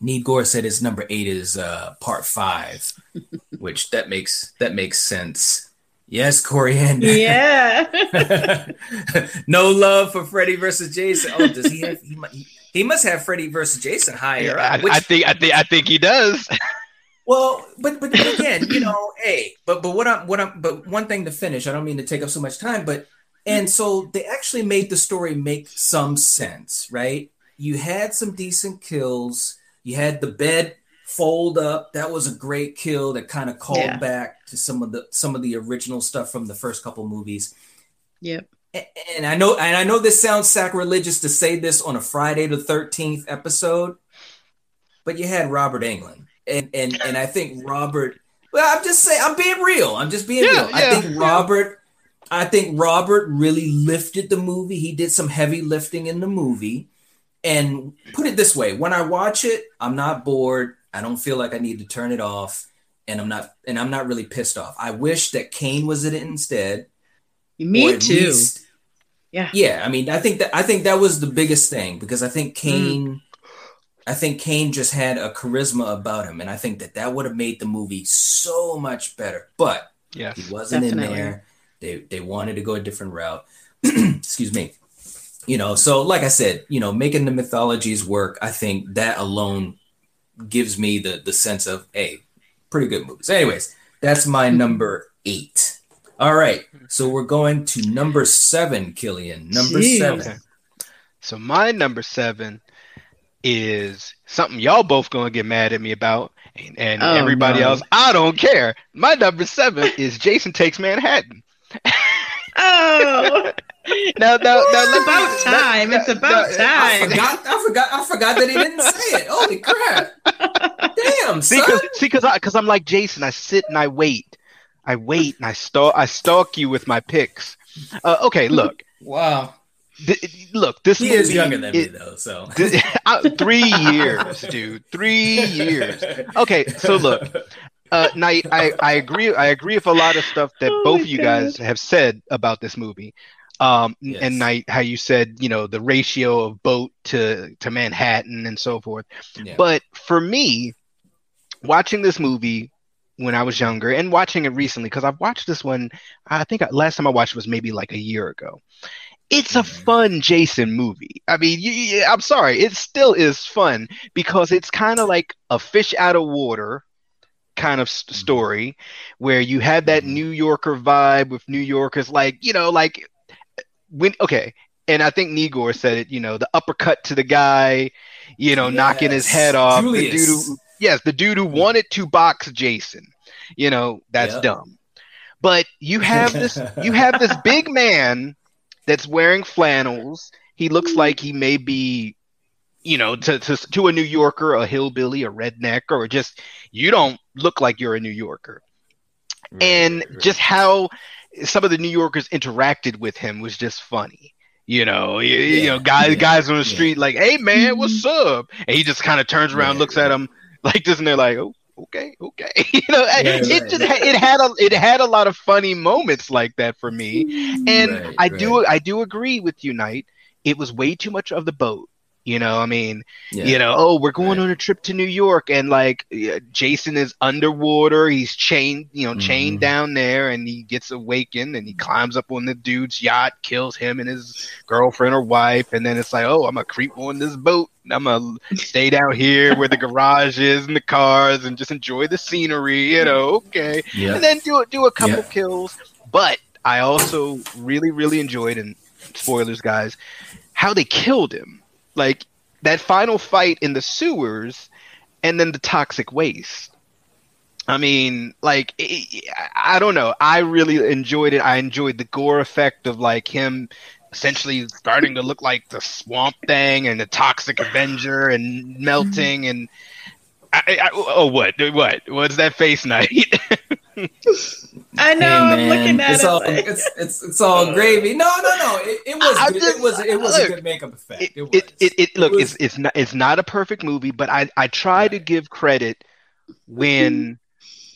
Need Gore said his number eight is uh, part five, *laughs* which that makes that makes sense. Yes, Coriander. Yeah. *laughs* no love for Freddy versus Jason. Oh, does he have? He, he must have Freddy versus Jason higher. I, which- I think I think I think he does. *laughs* well, but but again, you know, hey, but but what I'm what I'm but one thing to finish. I don't mean to take up so much time, but and so they actually made the story make some sense, right? You had some decent kills. You had the bed fold up. That was a great kill that kind of called Yeah. back to some of the some of the original stuff from the first couple movies. yep. And I know, and I know this sounds sacrilegious to say this on a Friday the Thirteenth episode, but you had Robert Englund, and and and I think Robert. Well, I'm just saying, I'm being real. I'm just being Yeah, real. I yeah, think yeah. Robert. I think Robert really lifted the movie. He did some heavy lifting in the movie. And put it this way, when I watch it, I'm not bored. I don't feel like I need to turn it off, and I'm not and I'm not really pissed off. I wish that Kane was in it instead. or Me at too. least- yeah. yeah, I mean, I think that I think that was the biggest thing because I think Mm. Kane, I think Kane just had a charisma about him, and I think that that would have made the movie so much better. But Yes. he wasn't Definitely. in there. They they wanted to go a different route. *clears throat* Excuse me. You know, so like I said, you know, making the mythologies work, I think that alone gives me the the sense of hey, pretty good movies. Anyways, that's my mm-hmm. number eight. All right, so we're going to number seven, Killian. Number Jeez. seven. Okay. So my number seven is something y'all both gonna get mad at me about, and, and Oh, everybody no. else. I don't care. My number seven is Jason Takes Manhattan. Oh, *laughs* Now, no, now, it's let me- about time. It's about I time. forgot. I forgot. I forgot that he didn't say it. Holy crap! Damn, See, son. cause, see, cause, I, cause I'm like Jason. I sit and I wait. I wait and I stalk. I stalk you with my picks. Uh, okay, look, Wow. th- look. This He movie is younger than me though, so *laughs* th- three years, dude. Three years. Okay, so look, uh, Knight, I, I agree. I agree with a lot of stuff that Oh both of you guys have said about this movie. Um, Yes. and Knight, how you said, you know, the ratio of boat to to Manhattan and so forth. Yeah. But for me, watching this movie when I was younger and watching it recently, because I've watched this one, I think last time I watched it was maybe like a year ago. It's a Mhm. fun Jason movie. I mean, you, I'm sorry, it still is fun because it's kind of like a fish out of water kind of s- story where you have that Mhm. New Yorker vibe with New Yorkers, like, you know, like when, okay. And I think Nigor said it, you know, the uppercut to the guy, you know, knocking his head off. The dude who, yes, the dude who wanted to box Jason. You know, that's Yep. dumb. But you have this you have this *laughs* big man that's wearing flannels. He looks like he may be, you know, to, to to a New Yorker, a hillbilly, a redneck, or just you don't look like you're a New Yorker. and just how some of the New Yorkers interacted with him was just funny. You know, you, you know, guys, yeah, guys on the yeah. street like, "Hey, man, mm-hmm. what's up?" And he just kind of turns around, Right, looks at right. him like this, and they're like, "Oh, okay, okay." *laughs* you know, Right, it right, just it had a it had a lot of funny moments like that for me. And Right, I do. I do agree with you, Knight. It was way too much of the boat. You know, I mean, Yeah. you know, oh, we're going Right. on a trip to New York, and like Jason is underwater. He's chained, you know, chained Mhm. down there, and he gets awakened, and he climbs up on the dude's yacht, kills him and his girlfriend or wife, and then it's like, oh, I'm gonna creep on this boat. and I'm gonna stay down here where the garage is and the cars, and just enjoy the scenery. You know, okay yeah. and then do do a couple Yeah. kills. But I also really really enjoyed and spoilers, guys, how they killed him. Like that final fight in the sewers, and then the toxic waste. I mean, like i I I don't know. I really enjoyed it. I enjoyed the gore effect of like him essentially starting to look like the Swamp Thing and the Toxic Avenger and melting mm-hmm. and. I, I, oh, what? What? What's that face night? *laughs* I know. Hey, I'm looking at it's it. all like- *laughs* it's, it's it's all gravy. No, no, no. It, it was I good. just- it was it was look, a good makeup effect. it, It, was. it, it, it look It was- it's it's not it's not a perfect movie but i i try to give credit when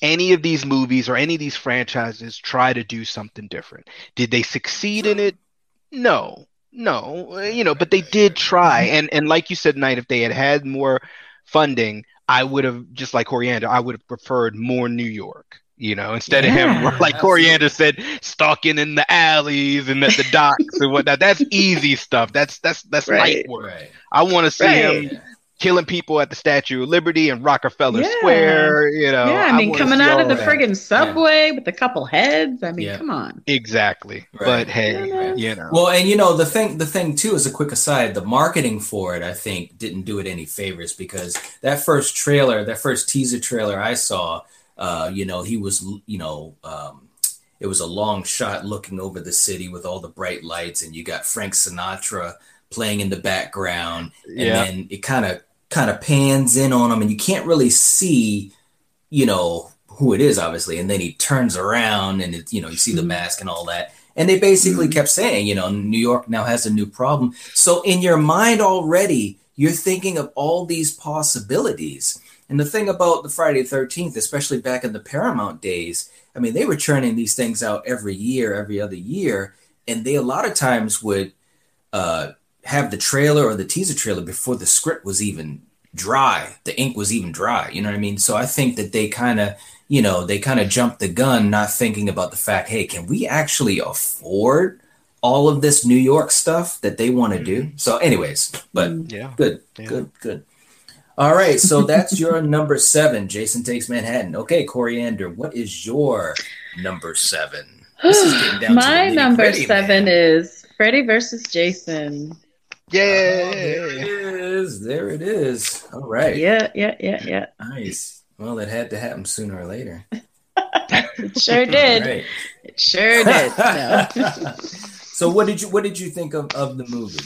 any of these movies or any of these franchises try to do something different. Did they succeed in it? No, no, uh, you know, but they did try. And and like you said, Knight, if they had had more funding, I would have just like Coriander, I would have preferred more New York. You know, instead of him, Yeah, *laughs* like Coriander said, stalking in the alleys and at the docks and whatnot. That's easy stuff. That's that's that's Right. light work. Right. I want to see Right. him killing people at the Statue of Liberty and Rockefeller Yeah. Square. You know, yeah, I mean, wanna coming out of the that. friggin' subway with a couple heads. I mean, Yeah. come on. exactly. Right. But hey, Yeah. you know, Well, and you know the thing. The thing too is a quick aside. The marketing for it, I think, didn't do it any favors because that first trailer, that first teaser trailer I saw, uh, you know, he was, you know, um, it was a long shot looking over the city with all the bright lights, and you got Frank Sinatra playing in the background, and Yeah. then it kind of kind of pans in on him, and you can't really see, you know, who it is, obviously, and then he turns around, and it, you know, you see the Mhm. mask and all that. And they basically kept saying, you know, New York now has a new problem. So in your mind already, you're thinking of all these possibilities. And the thing about the Friday the 13th, especially back in the Paramount days, I mean, they were churning these things out every year, every other year. And they a lot of times would uh, have the trailer or the teaser trailer before the script was even dry. The ink was even dry. You know what I mean? So I think that they kind of, you know, they kind of jumped the gun, not thinking about the fact, hey, can we actually afford all of this New York stuff that they want to do? So, anyways, but yeah. good, Yeah. good, good. All right, so that's your number seven. Jason takes Manhattan. Okay, Coriander, what is your number seven? This is getting down to My the number nitty-gritty, seven man. is Freddy versus Jason. Oh, there it is. There it is. All right. Yeah, yeah, yeah, yeah. Nice. Well, it had to happen sooner or later. *laughs* It sure did. All right. *laughs* It sure did. No. so, what did you what did you think of, of the movie?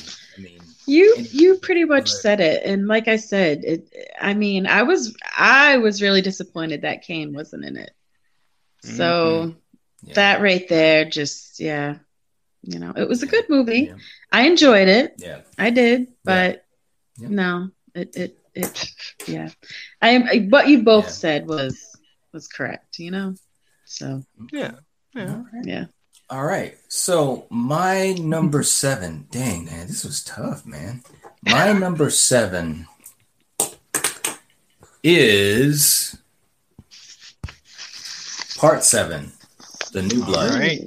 You you pretty much said it, and like I said, it. I mean, I was I was really disappointed that Kane wasn't in it. So mm-hmm. Yeah. that right there, just yeah, you know, it was a good movie. yeah, I enjoyed it. yeah. I did, but Yeah. no, it it it yeah. I am what you both said was was correct. You know, so Yeah. Yeah. yeah. All right. So my number seven. Dang, man, this was tough, man. My number seven is part seven, the new blood. All right.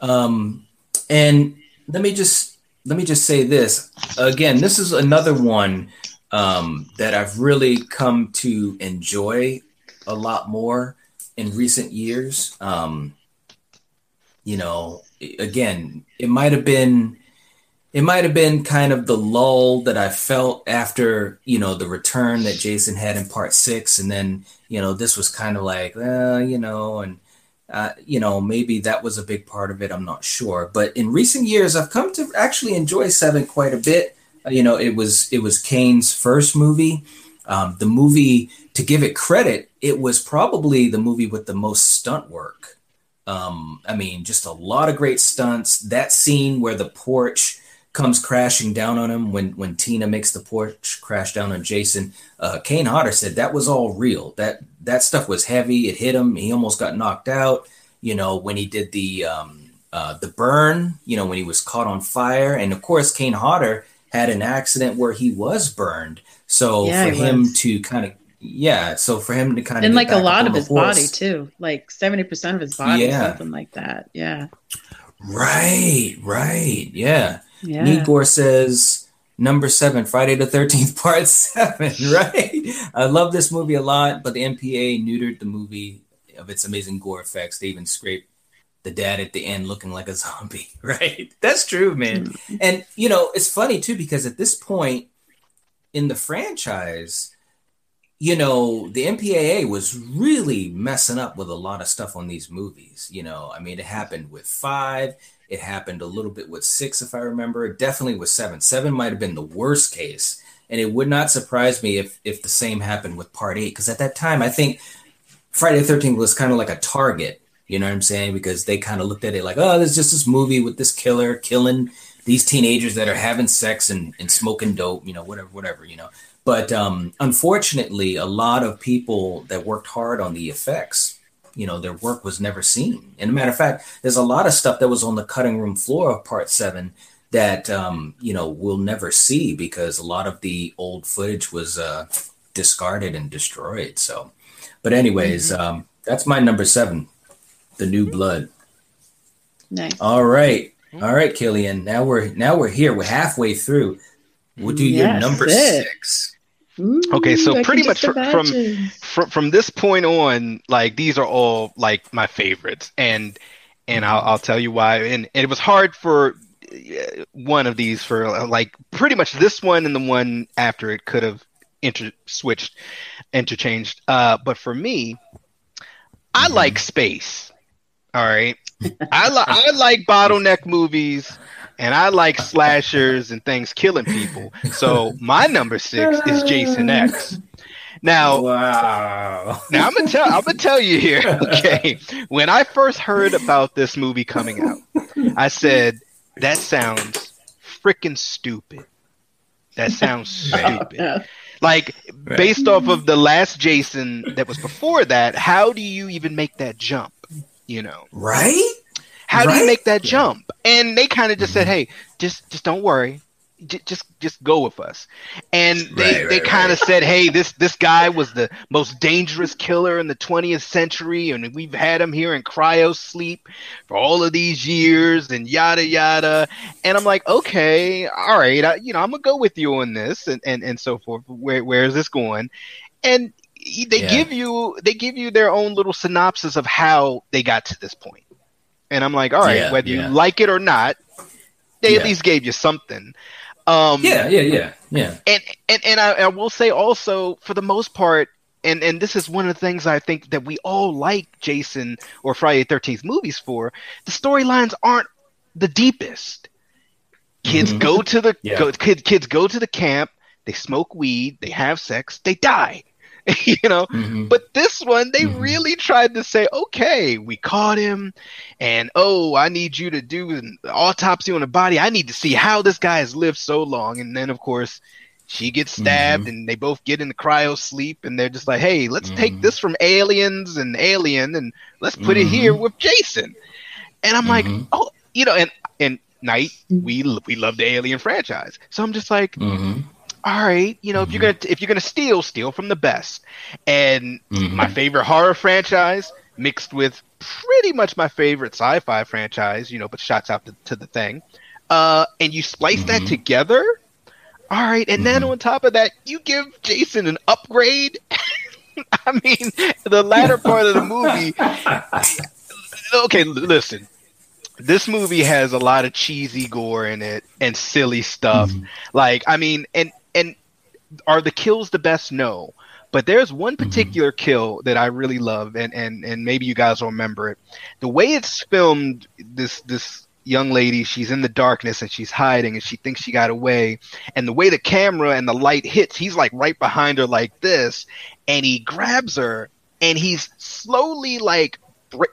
Um, and let me just let me just say this again. This is another one um, that I've really come to enjoy a lot more in recent years. Um, you know, again, it might have been it might have been kind of the lull that I felt after you know the return that Jason had in part six, and then you know this was kind of like, uh, you know, and uh, you know, maybe that was a big part of it. I'm not sure, but in recent years, I've come to actually enjoy Seven quite a bit. Uh, you know, it was it was Kane's first movie. Um, the movie, to give it credit, it was probably the movie with the most stunt work. Um, I mean, just a lot of great stunts. That scene where the porch comes crashing down on him when when Tina makes the porch crash down on Jason. Uh, Kane Hodder said that was all real. That that stuff was heavy. It hit him. He almost got knocked out. You know when he did the um, uh, the burn. You know when he was caught on fire, and of course Kane Hodder had an accident where he was burned. So Yeah, for him was. to kind of yeah, so for him to kind of And like a lot of his body too, like seventy percent of his body, Yeah. something like that. Yeah, Right, right, yeah. yeah. Nigor says number seven, Friday the Thirteenth, *laughs* Part Seven. *laughs* Right. I love this movie a lot, but the MPA neutered the movie of its amazing gore effects. They even scraped the dad at the end looking like a *laughs* zombie. Right. That's true, man. Mm-hmm. And you know, it's funny too because at this point in the franchise, you know, the MPAA was really messing up with a lot of stuff on these movies. You know, I mean, it happened with five. It happened a little bit with six, if I remember. It definitely with seven. Seven might have been the worst case, and it would not surprise me if if the same happened with Part Eight. Because at that time, I think Friday the Thirteenth was kind of like a target. You know what I'm saying? Because they kind of looked at it like, oh, there's just this movie with this killer killing these teenagers that are having sex and, and smoking dope. You know, whatever, whatever. You know. But um, unfortunately, a lot of people that worked hard on the effects, you know, their work was never seen. And a matter of fact, there's a lot of stuff that was on the cutting room floor of Part Seven that um, you know we'll never see because a lot of the old footage was uh, discarded and destroyed. So, but anyways, Mm-hmm. um, that's my number seven, the New Blood. Nice. All right, all right, Killian. Now we're now we're here. We're halfway through. We'll do your Yes, number it. six. Ooh, Okay, so I pretty much fr- from- imagine. from from this point on, like these are all like my favorites, and and I'll, I'll tell you why. And, and it was hard for uh, one of these for uh, like pretty much this one and the one after it could have inter switched, interchanged. Uh, but for me, I Mhm. like space. All right, I like *laughs* I like bottleneck movies. And I like slashers and things killing people. So my number six is Jason X. Now, Wow. now I'm gonna tell I'm gonna tell you here. *laughs* Okay, when I first heard about this movie coming out, I said that sounds freaking stupid. That sounds stupid. Like based off of the last Jason that was before that, how do you even make that jump? You know, Right? How do you make that jump? And they kind of just said, mm-hmm. "Hey, just just don't worry." J- Just, just go with us, and they, Right, they right, kind of said, "Hey, this this guy was the most dangerous killer in the 20th century, and we've had him here in cryo sleep for all of these years, and yada yada." And I'm like, "Okay, all right, I, you know, I'm gonna go with you on this, and and, and so forth. Where where is this going?" And they Yeah. give you they give you their own little synopsis of how they got to this point. And I'm like, all right, Yeah, whether yeah. you like it or not, they Yeah. at least gave you something. Um, Yeah, yeah, yeah, yeah. and and and I, I will say also, for the most part, and and this is one of the things I think that we all like Jason or Friday Thirteenth movies for. The storylines aren't the deepest. Kids Mhm. go to the Yeah. go, kid, kids go to the camp. They smoke weed. They have sex. They die. *laughs* you know, Mhm. but this one, they Mhm. really tried to say, okay, we caught him, and oh, I need you to do an autopsy on the body. I need to see how this guy has lived so long. And then, of course, she gets stabbed, and they both get in the cryo sleep, and they're just like, hey, let's take Mhm. this from aliens and Alien, and let's put it here with Jason. And I'm like, Mhm. oh, you know, and and Night, we we love the Alien franchise, so I'm just like. All right, you know, if you're gonna if you're gonna steal, steal from the best. And Mhm. my favorite horror franchise mixed with pretty much my favorite sci-fi franchise, you know, but shots out to, to the thing. Uh, and you splice that Mhm. together. All right, and then Mhm. on top of that, you give Jason an upgrade. *laughs* I mean, the latter part of the movie. *laughs* Okay, l- listen. This movie has a lot of cheesy gore in it and silly stuff. Mhm. Like, I mean, and are the kills the best? No. But there's one Mm-hmm. particular kill that I really love, and, and, and maybe you guys will remember it. The way it's filmed, this this young lady, she's in the darkness and she's hiding, and she thinks she got away. And the way the camera and the light hits, he's like right behind her, like this, and he grabs her, and he's slowly like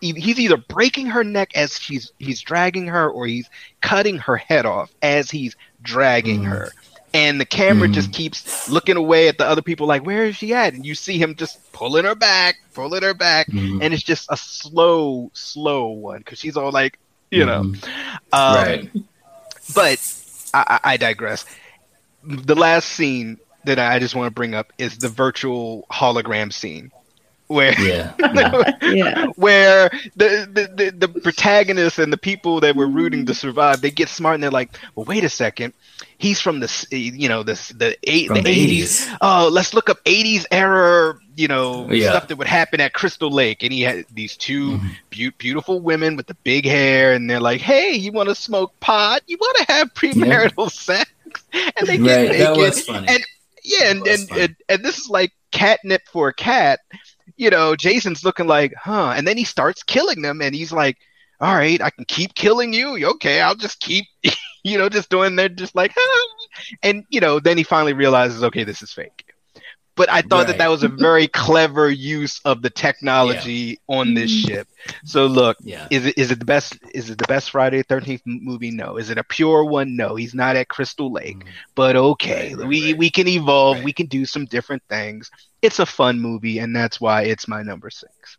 he's either breaking her neck as she's he's dragging her, or he's cutting her head off as he's dragging Mhm. her and the camera Mhm. just keeps looking away at the other people like where is she at and you see him just pulling her back pulling her back Mhm. and it's just a slow slow one because she's all like you know Mhm. um, right. but I, I I digress the last scene that i just want to bring up is the virtual hologram scene where Yeah. *laughs* yeah. yeah. where the, the, the, the protagonist and the people that were rooting to survive, they get smart and they're like, well, wait a second. He's from the, you know, this, the, eight, the the 80s. 80s. Oh, let's look up 80s era, you know, Yeah. stuff that would happen at Crystal Lake. And he had these 2 Mhm. beau- beautiful women with the big hair. And they're like, hey, you want to smoke pot? You want to have premarital *laughs* sex? And they get Right. naked. That was funny. And yeah, and, and, and and this is like catnip for a cat. You know, Jason's looking like, huh? And then he starts killing them, and he's like, "All right, I can keep killing you. Okay, I'll just keep, *laughs* you know, just doing. They're just like, ah. *laughs* and you know, then he finally realizes, okay, this is fake. But I thought that Right. that was a very *laughs* clever use of the technology on this mm-hmm. ship. So look, Yeah. is it is it the best? Is it the best Friday Thirteenth movie? No. Is it a pure one? No. He's not at Crystal Lake, mm-hmm. but okay, Right, right, we we can evolve. We can do some different things. It's a fun movie, and that's why it's my number six.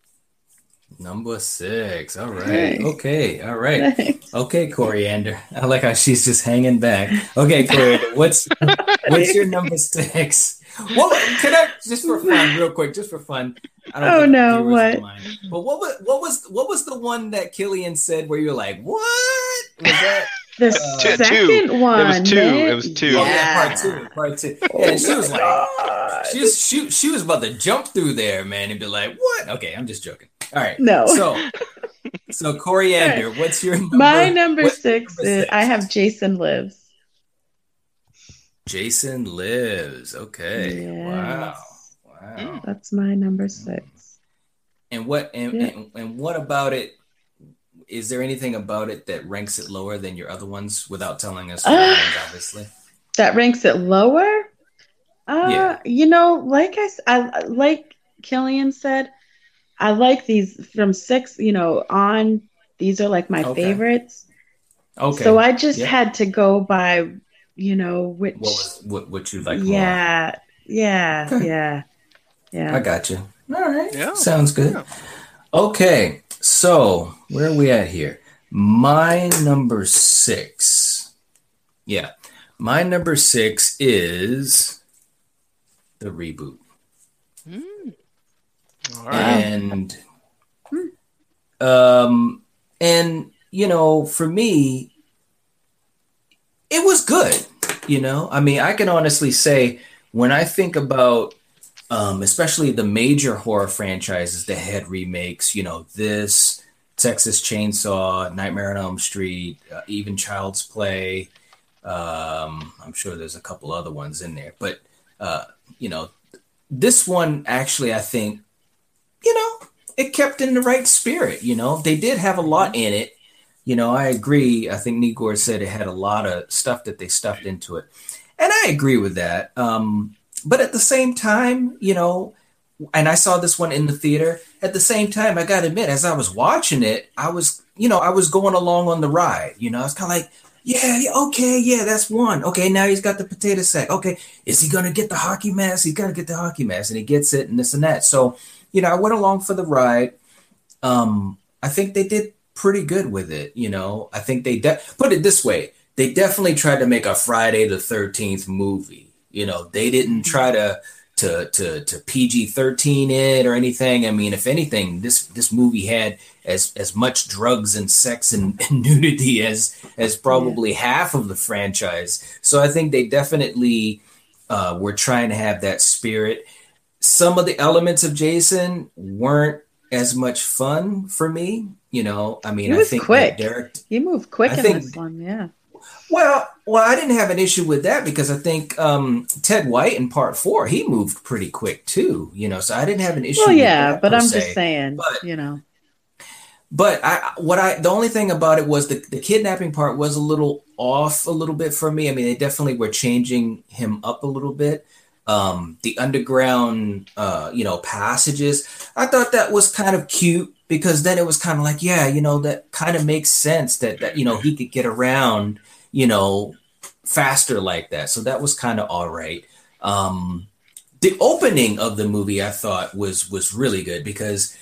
Number six. All right. Nice. Okay. All right. Okay, Coriander. I like how she's just hanging back. Okay, Coriander. What's what's your number six? Well, can I just for fun, real quick, just for fun? I Oh, think no, what? mind. But what was what was what was the one that Killian said where you're like, what was that? The Uh, Two- second two. one. It was two. man. It was two. Oh, Yeah. yeah, part two, part two. Yeah, and she was like, she was she, she was about to jump through there, man, and be like, what? Okay, I'm just joking. All right. No. So, *laughs* so Coriander, what's your number? My number six number is six? I have Jason Lives. Jason lives. Okay. Yes. Wow. Wow. That's my number six. And what and, Yeah. and and what about it? Is there anything about it that ranks it lower than your other ones without telling us? your Ah. names, obviously. That ranks it lower. Uh, Yeah. you know, like I, like Killian said, I like these from six. You know, on these are like my Okay. favorites. Okay. So I just Yeah. had to go by, you know, which. what was what what you like? more? yeah, yeah, Okay. yeah, I got you. All right. Yeah. Sounds good. Yeah. Okay. So where are we at here? My number six. Yeah. My number six is the reboot. All right. And um and you know, for me, it was good. You know, I mean, I can honestly say when I think about um, especially the major horror franchises that had remakes, you know, this, Texas Chainsaw, Nightmare on Elm Street, uh, even Child's Play. Um, I'm sure there's a couple other ones in there, but uh, you know, this one actually, I think, you know, it kept in the right spirit. You know, they did have a lot in it. You know, I agree. I think Nigor said it had a lot of stuff that they stuffed into it, and I agree with that. Um, but at the same time, you know, and I saw this one in the theater. At the same time, I got to admit, as I was watching it, I was, you know, I was going along on the ride. You know, I was kind of like, yeah, okay, yeah, that's one. Okay, now he's got the potato sack. Okay, is he gonna get the hockey mask? He's got to get the hockey mask, and he gets it, and this and that. So, you know, I went along for the ride. Um, I think they did pretty good with it. You know, I think they de- put it this way: they definitely tried to make a Friday the Thirteenth movie. You know, they didn't try to to to to PG thirteen it or anything. I mean, if anything, this this movie had as as much drugs and sex and, *laughs* and nudity as as probably half of the franchise. So I think they definitely uh, were trying to have that spirit. Some of the elements of Jason weren't as much fun for me. You know, I mean, I think quick. Derek He moved quick I in think- this one. Yeah. Well, well, I didn't have an issue with that because I think um, Ted White in Part Four he moved pretty quick too. You know, so I didn't have an issue. Well, yeah, but I'm se. just saying, But- you know. But I, what I, the only thing about it was the, the kidnapping part was a little off a little bit for me. I mean, they definitely were changing him up a little bit. Um, the underground, uh, you know, passages. I thought that was kind of cute because then it was kind of like, yeah, you know, that kind of makes sense that that you know he could get around, you know, faster like that. So that was kind of all right. Um, the opening of the movie I thought was was really good because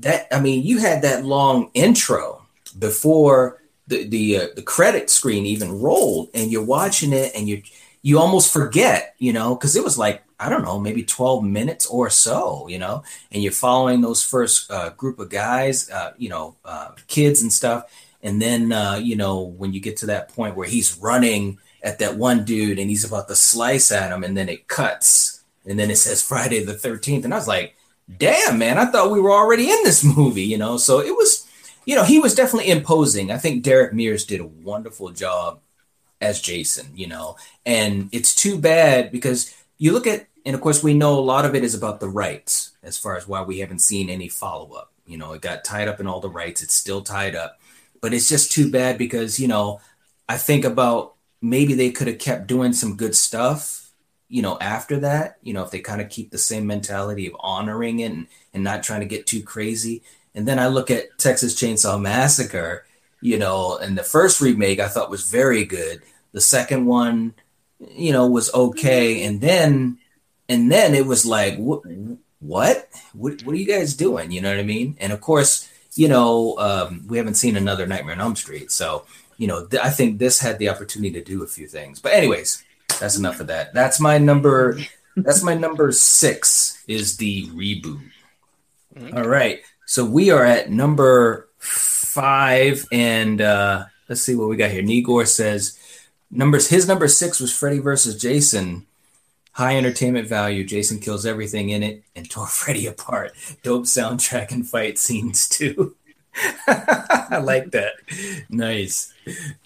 that I mean you had that long intro before the the uh, the credit screen even rolled and you're watching it and you you almost forget you know because it was like I don't know maybe 12 minutes or so you know and you're following those first uh, group of guys uh, you know uh, kids and stuff and then uh, you know when you get to that point where he's running at that one dude and he's about to slice at him and then it cuts and then it says Friday the 13th and I was like damn man i thought we were already in this movie you know? So it was you know he was definitely imposing. I think derek mears did a wonderful job as jason you know? And it's too bad because you look at and of course we know a lot of it is about the rights as far as why we haven't seen any follow-up. You know it got tied up in all the rights. It's still tied up but it's just too bad because you know i think about maybe they could have kept doing some good stuff you know, after that, you know, if they kind of keep the same mentality of honoring it and, and not trying to get too crazy. And then I look at Texas Chainsaw Massacre, you know, and the first remake I thought was very good. The second one, you know, was okay. Mm-hmm. And then, and then it was like, what, what, what, what are you guys doing? You know what I mean? And of course, you know, um, we haven't seen another Nightmare on Elm Street. So, you know, th- I think this had the opportunity to do a few things. But anyways, that's enough of that. That's my number. That's my number six. Is the reboot. All right. So we are at number five, and uh, let's see what we got here. Nigor says numbers. His number six was Freddy versus Jason. High entertainment value. Jason kills everything in it and tore *laughs* Freddy apart. Dope soundtrack and fight scenes too. *laughs* I like that. Nice.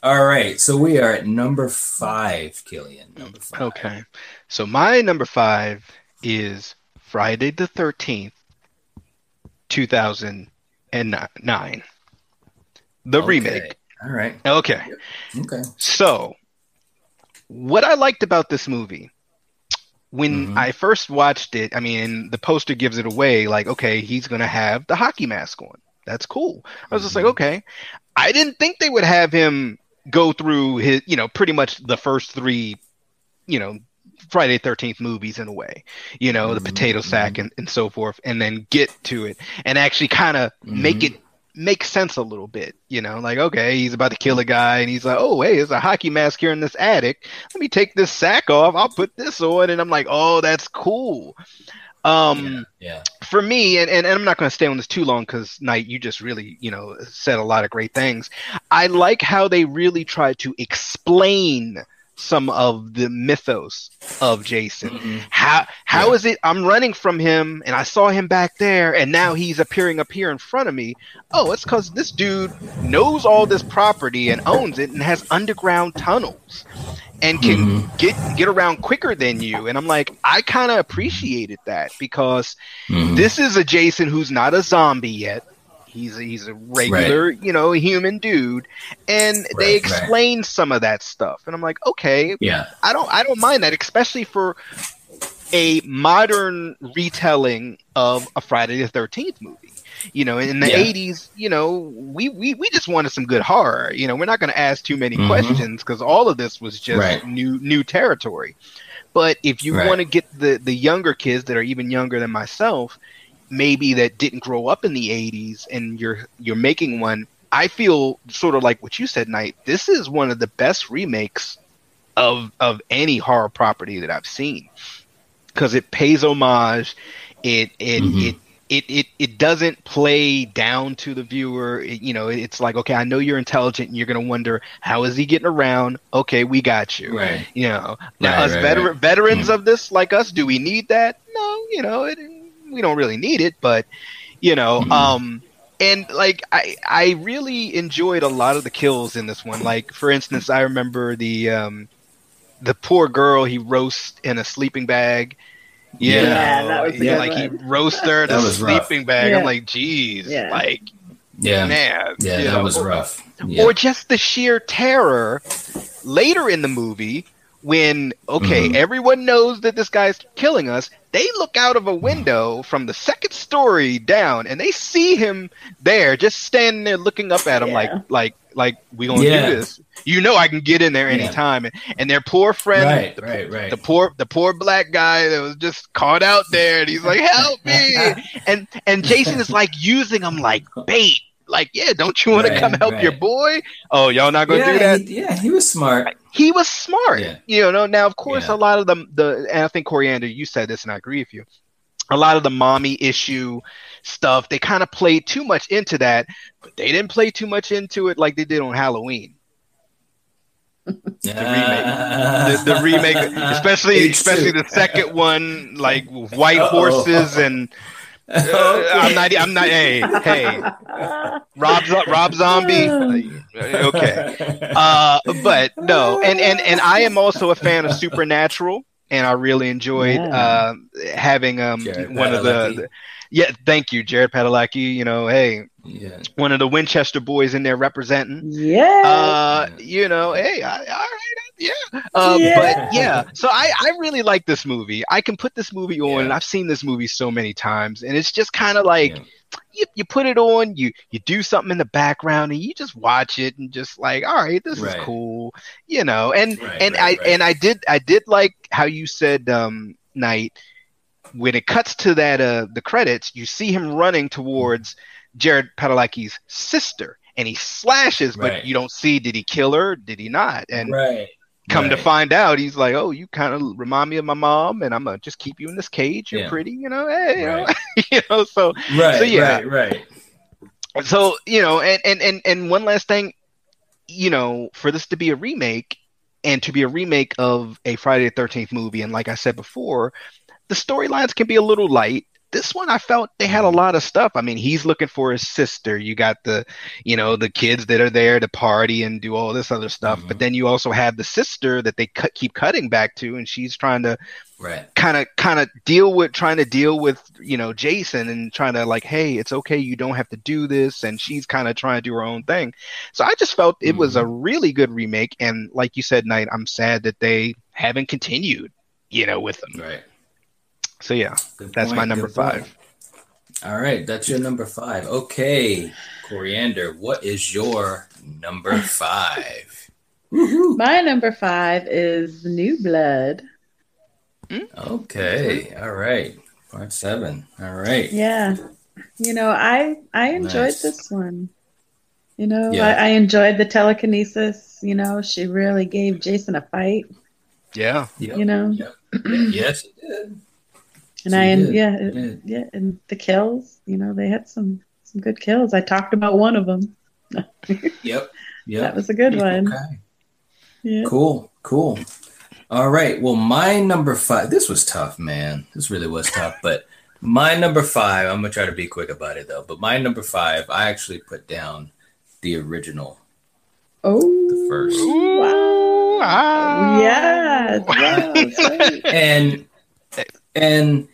All right. So we are at number five, Killian. Number five. Okay. So my number five is Friday the 13th, 2009. The Okay. remake. All right. Okay. Okay. So, what I liked about this movie, when Mhm. I first watched it, I mean, the poster gives it away like, okay, he's going to have the hockey mask on. That's cool. I was just like, Mhm. okay. I didn't think they would have him go through his, you know, pretty much the first three, you know, Friday Thirteenth movies in a way, you know, the Mhm, potato sack and, and so forth, and then get to it and actually kind of make Mhm. it make sense a little bit, you know, like okay, he's about to kill a guy, and he's like, oh hey, there's a hockey mask here in this attic. Let me take this sack off. I'll put this on, and I'm like, oh, that's cool. Um, Yeah. for me, and, and, and I'm not going to stay on this too long because Knight, you just really, you know, said a lot of great things. I like how they really try to explain some of the mythos of Jason. Mhm. How how Yeah. is it I'm running from him and I saw him back there and now he's appearing up here in front of me? Oh, it's cuz this dude knows all this property and owns it and has underground tunnels and can Mhm. get get around quicker than you. And I'm like, I kind of appreciated that because Mhm. this is a Jason who's not a zombie yet. He's a, he's a regular, you know, human dude, and they Right, right. explain some of that stuff, and I'm like, okay, Yeah. I don't I don't mind that, especially for a modern retelling of a Friday the Thirteenth movie. You know, in the Yeah. '80s, you know, we, we we just wanted some good horror. You know, we're not going to ask too many Mhm. questions because all of this was just Right. new new territory. But if you Right. want to get the the younger kids that are even younger than myself, maybe that didn't grow up in the '80s, and you're you're making one, I feel sort of like what you said, Knight. This is one of the best remakes of of any horror property that I've seen because it pays homage. It it Mhm. it. It, it, it doesn't play down to the viewer. It- you know, it's like, okay, I know you're intelligent and you're going to wonder, how is he getting around? Okay, we got you. Right. You know, now Right, us right, veteran, right. veterans Mm. of this, like us, do we need that? No, you know, it, we don't really need it, but you know, Mhm. um, and like I, I really enjoyed a lot of the kills in this one. Like for instance, I remember the, um, the poor girl he roasts in a sleeping bag. Yeah. Yeah, that was yeah, good like he one. roasts her in a was rough. sleeping bag. Yeah. I'm like, geez, Yeah. like Yeah. man, Yeah. That know, was rough. Yeah. or just the sheer terror later in the movie when okay Mhm. everyone knows that this guy's killing us they look out of a window from the second story down and they see him there just standing there looking up at him like Yeah. like like we gonna Yeah. do this you know i can get in there Yeah. anytime and, and their poor friend Right, the, right, right. the poor the poor black guy that was just caught out there and he's like help me *laughs* and and Jason is like using him like bait. Like, yeah, don't you want Right, to come help right. your boy? Oh, y'all not gonna yeah, do that? He, yeah, he was smart. He was smart. Yeah. You know, now of course Yeah. a lot of them the and I think Coriander, you said this and I agree with you. A lot of the mommy issue stuff, they kind of played too much into that, but they didn't play too much into it like they did on Halloween. Yeah. The, remake, the remake, *laughs* especially H2. especially the second one, like white Uh-oh. horses and uh, I'm not. I'm not. Hey, hey, Rob, Rob Zombie. Okay, uh, but no, and and and I am also a fan of Supernatural, and I really enjoyed Yeah. uh, having um Jared one of the, the- yeah. Thank you, Jared Padalecki. You know, hey, yeah. one of the Winchester boys in there representing. Yeah. Uh, you know, hey, I, all right, Uh, Yeah. But yeah, so I, I really like this movie. I can put this movie on, Yeah. and I've seen this movie so many times, and it's just kind of like Yeah. you, you put it on, you you do something in the background, and you just watch it, and just like, all right, this Right. is cool, you know. And Right, and right, I right. and I did I did like how you said, um, Knight, when it cuts to that uh the credits, you see him running towards Jared Padalecki's sister. And he slashes, but you don't see did he kill her? Did he not? And right. come to find out he's like oh you kind of remind me of my mom and i'm gonna just keep you in this cage you're Yeah. pretty you know hey, you, know? Right. *laughs* you know so Right, so, yeah. right, right. so you know and, and and and one last thing you know for this to be a remake and to be a remake of a friday the 13th movie and like i said before the storylines can be a little light. This one i felt they had a lot of stuff. I mean he's looking for his sister. You got the you know the kids that are there to party and do all this other stuff. But Mhm. then you also have the sister that they cut, keep cutting back to and she's trying to kind of kind of deal with trying to deal with you know Jason and trying to like hey it's okay you don't have to do this and she's kind of trying to do her own thing. So I just felt it was a really good remake and like you said Knight I'm sad that they haven't continued you know with them. Right. So yeah Good That's my number good point. five. All right, that's your number five. Okay, Coriander, what is your number five? Woohoo. My number five is New Blood. Mm. Okay, all right. Part seven. All right. Yeah. You know, I I enjoyed Nice. this one. You know, Yeah. I, I enjoyed the telekinesis. You know, she really gave Jason a fight. yeah Yep. You know, Yep. yes, it did. And She I and yeah, it- yeah, and the kills. You know, they had some some good kills. I talked about one of them. *laughs* Yep. Yep. That was a good one. Okay. Yeah. Cool. Cool. All right. Well, my number five. This was tough, man. This really was tough. *laughs* But my number five. I'm gonna try to be quick about it though. But my number five, I actually put down the original, Oh, the first. Ooh, ah. yeah. Wow, great. and and.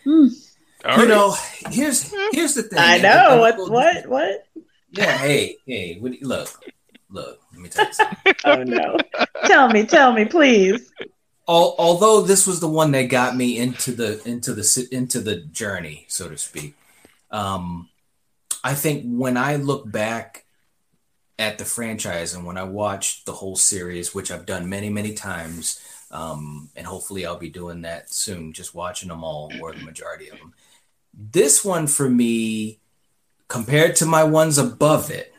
All you right. know here's here's the thing I And- know what what what. yeah hey hey what, do you- look look let me tell you something *laughs* Oh no! tell me, tell me, please. Al- although this was the one that got me into the into the into the journey so to speak um i think when i look back at the franchise and when i watched the whole series which i've done many many times um and hopefully i'll be doing that soon just watching them all or the majority of them. This one for me compared to my ones above it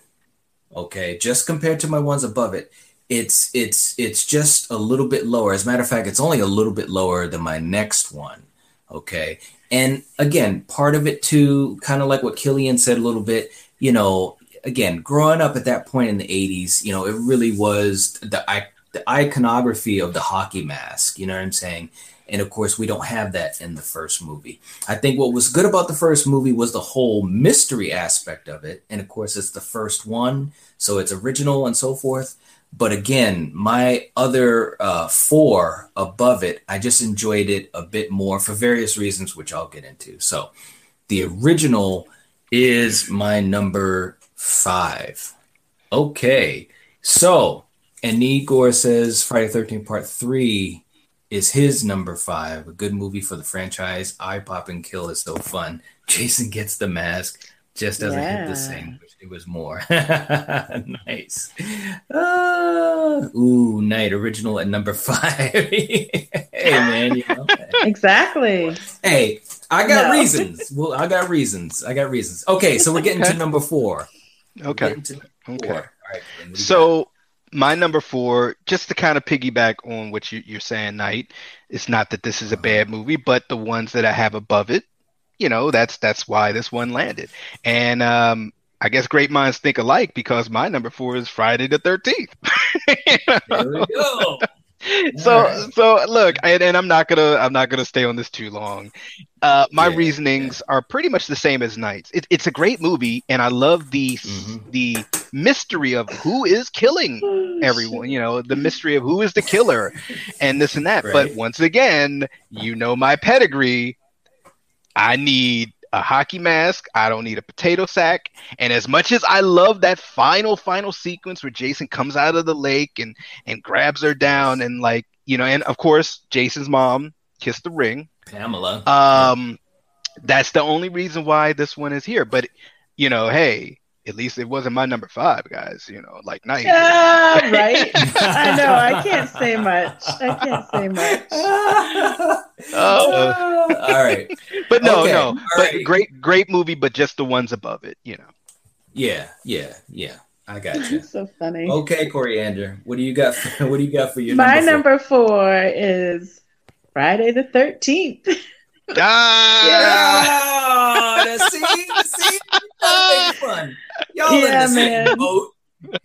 okay just compared to my ones above it it's it's it's just a little bit lower. As a matter of fact it's only a little bit lower than my next one okay? And again part of it too kind of like what killian said a little bit you know again growing up at that point in the 80s you know it really was the, I, the iconography of the hockey mask you know what i'm saying? And of course we don't have that in the first movie. I think what was good about the first movie was the whole mystery aspect of it. And of course it's the first one so it's original and so forth. But again my other uh, four above it i just enjoyed it a bit more for various reasons which i'll get into. So the original is my number five. Okay so and Igor says friday 13 part 3 is his number five a good movie for the franchise. Eye pop and kill is so fun. *laughs* Jason gets the mask just doesn't hit the same. It was more. *laughs* Nice. Uh, ooh night original at number *laughs* five. Hey man you know Exactly. hey i got No. reasons. Well i got reasons. I got reasons. Okay so we're getting Okay. to number four. Okay. To number Okay. four. all right Glenn, what do you got? So my number four, just to kind of piggyback on what you, you're saying, Knight, it's not that this is a bad movie, but the ones that I have above it, you know, that's that's why this one landed. And um, I guess great minds think alike because my number four is Friday the Thirteenth. *laughs* there we go so Alright. so look, and, and I'm not gonna I'm not gonna stay on this too long. Uh, my Yeah, reasonings are pretty much the same as Knight's. It, it's a great movie, and I love the Mhm. the mystery of who is killing *laughs* everyone you know the mystery of who is the killer and this and that but once again you know my pedigree i need a hockey mask. I don't need a potato sack. And as much as I love that final, final sequence where Jason comes out of the lake and and grabs her down and like you know, and of course Jason's mom kissed the ring. Pamela. Um, that's the only reason why this one is here. But you know, hey, at least it wasn't my number five, guys. You know, like nice. Yeah, *laughs* right. I know. I can't say much. I can't say much. *laughs* Oh. All right. But no, Okay, no. all But right. great, great movie. But just the ones above it. You know. Yeah, yeah, yeah. I got you. so funny. Okay, Coriander. What do you got? For, *laughs* what do you got for your My number? number four is Friday the Thirteenth. Ah! Yeah, see, see, that's making fun. Y'all in Yeah, the same man. boat.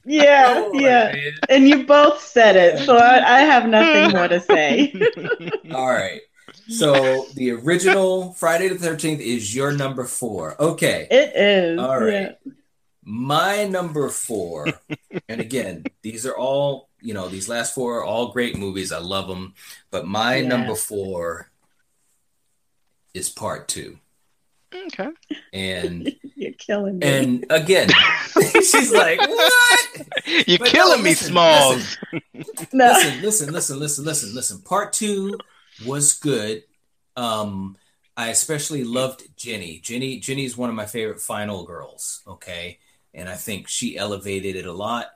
Yeah, Come yeah. man. And you both said it, so I, I have nothing more to say. *laughs* All right. So the original Friday the Thirteenth is your number four. Okay. It is. All right. yeah. My number four, and again, these are all, you know, these last four are all great movies. I love them. But my Yeah. number four is part two. okay. And *laughs* You're killing me. and again, *laughs* *laughs* she's like, What? You're But no, killing me, listen, Smalls. no. Listen, listen, listen, listen, listen, listen. Part two was good. Um, I especially loved Jenny. Jenny, Jenny's one of my favorite final girls. Okay, and I think she elevated it a lot.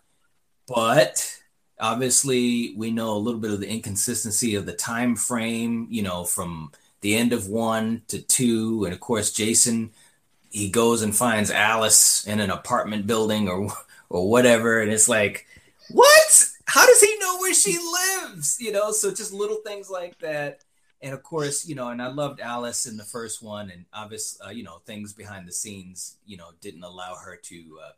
But obviously, we know a little bit of the inconsistency of the time frame. You know, from the end of one to two, and of course, Jason. He goes and finds Alice in an apartment building or or whatever, and it's like, what? How does he know where she lives? You know, so just little things like that. And of course, you know, and I loved Alice in the first one, and obviously, uh, you know, things behind the scenes, you know, didn't allow her to uh,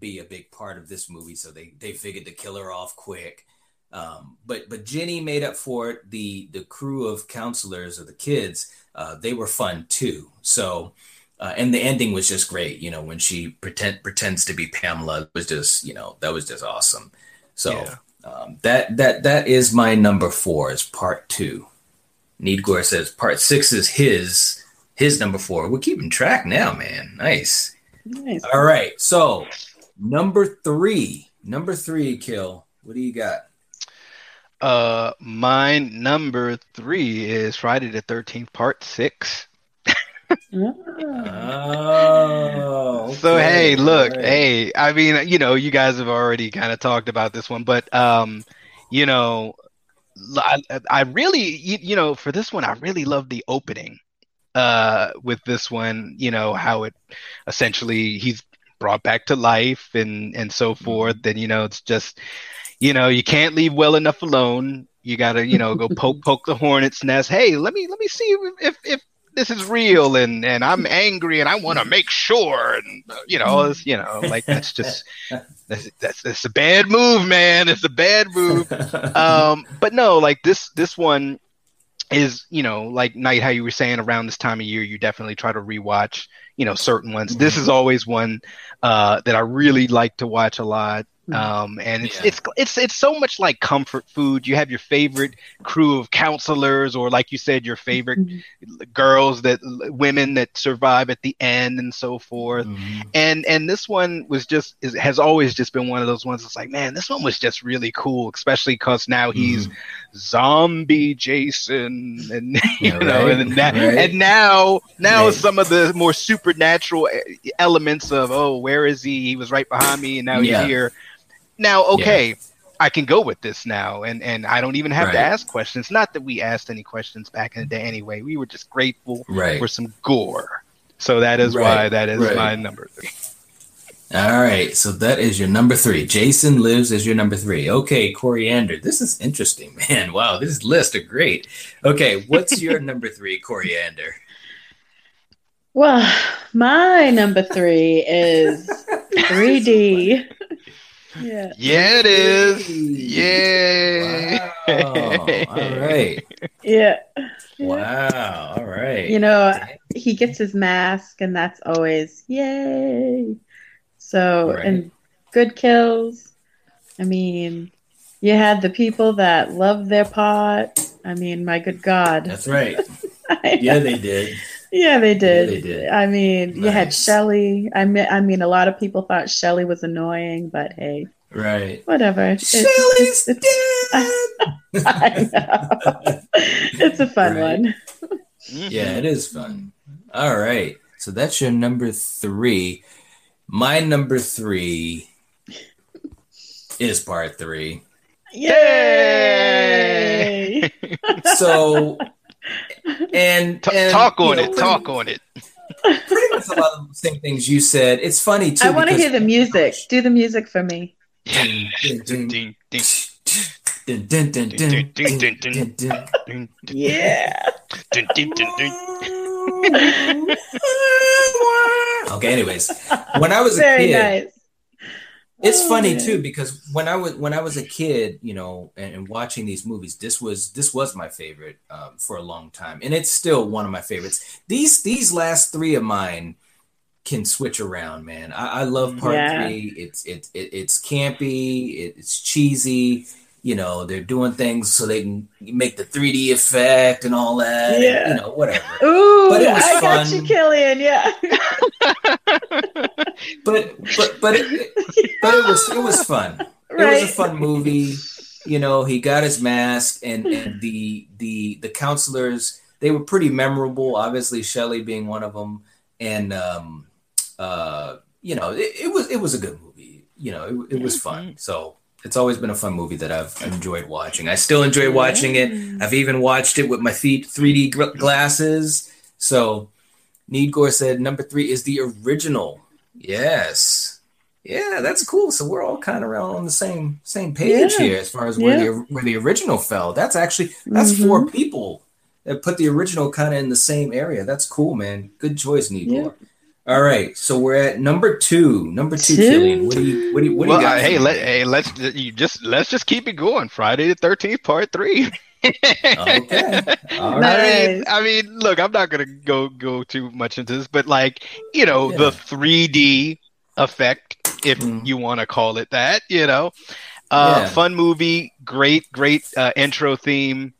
be a big part of this movie, so they they figured to kill her off quick. Um, but but Jenny made up for it. The the crew of counselors or the kids, uh, they were fun too. So. Uh, and the ending was just great, you know, when she pretend pretends to be Pamela it was just, you know, that was just awesome. So Yeah. um, that that that is my number four is part two. Needgore says part six is his his number four. We're keeping track now, man. Nice. Nice. All right. So number three, number three, kill. What do you got? Uh, my number three is Friday the Thirteenth, Part Six. Oh. So hey, look, right. hey, I mean, you know, you guys have already kind of talked about this one, but um, you know, I, I really, you, you know, for this one, I really love the opening. Uh, with this one, you know, how it essentially he's brought back to life and and so forth, and you know, it's just, you know, you can't leave well enough alone. You gotta, you know, go *laughs* poke poke the hornet's nest. Hey, let me let me see if if this is real and and I'm angry and I want to make sure and you know it's, you know like that's just that's, that's that's a bad move man. It's a bad move. Um but no like this this one is you know like night how you were saying around this time of year you definitely try to rewatch you know certain ones. This is always one uh that I really like to watch a lot um and it's Yeah. it's it's it's so much like comfort food you have your favorite crew of counselors or like you said your favorite girls that women that survive at the end and so forth Mhm. and and this one was just is, has always just been one of those ones that's like man this one was just really cool especially because now he's zombie jason and *laughs* you Yeah, know right, and, now, right. and now now Right. some of the more supernatural elements of oh where is he he was right behind me and now Yeah. he's here now okay I can go with this now, and and I don't even have to ask questions. Not that we asked any questions back in the day anyway. We were just grateful Right. for some gore. So that is Right, why that is right. my number three. All right, so that is your number three. Jason lives as your number three. Okay, Coriander, this is interesting, *laughs* man. Wow, this list are great. Okay, what's your *laughs* number three, Coriander? Well, my number three is *laughs* 3D. Yeah. Yeah, it is. Yeah. Wow. All right. Yeah. Wow. All right. You know, he gets his mask, and that's always yay. So, Right. and good kills. I mean, you had the people that love their pot. I mean, my good God. That's right. *laughs* Yeah, they did. Yeah, they did. they did. I mean, you had Nice. Shelley. I mean, I mean, a lot of people thought Shelley was annoying, but hey, Right. whatever. It's- Shelly's it's- dead. *laughs* I know. it's a fun Right. one. Yeah, it is fun. All right. So that's your number three. My number three is part three. Yay! *laughs* So, and, T- and, talk you on know, it. pretty- Talk on it. Pretty much a lot of the same things you said. It's funny too. I want to hear the music. Do the music for me. Yeah. *laughs* Okay, anyways, when I was a Very kid, nice. It's funny too because when I was when I was a kid, you know, and, and watching these movies, this was this was my favorite um, for a long time, and it's still one of my favorites. These these last three of mine can switch around, man. I, I love part Yeah. three. It's it, it it's campy, it, it's cheesy. You know, they're doing things so they can make the 3D effect and all that. and, Yeah. you know, whatever. Ooh, But it was I got you, Killian. Yeah. *laughs* But but but it, but it was it was fun. It was a fun movie. You know, he got his mask, and, and the the the counselors they were pretty memorable. Obviously, Shelley being one of them, and um, uh, you know, it, it was it was a good movie. You know, it, it was fun. So it's always been a fun movie that I've enjoyed watching. I still enjoy watching it. I've even watched it with my feet 3D gr- glasses. So, Needgore said number three is the original. Yes. Yeah, that's cool. So we're all kind of around on the same same page Yeah. here as far as where Yeah. the where the original fell. That's actually that's four Mm-hmm. people that put the original kind of in the same area. That's cool, man. Good choice, Needgore. All right, so we're at number two. Number two, Two? Killian. What do you what do you what do you got? uh, hey, let hey, let's you just let's just keep it going. Friday the Thirteenth, Part Three. *laughs* Okay. All I mean, I mean, look, I'm not gonna go go too much into this, but like, you know, Yeah. the 3D effect, if Mhm. you want to call it that, you know, uh, Yeah. fun movie, great, great uh, intro theme.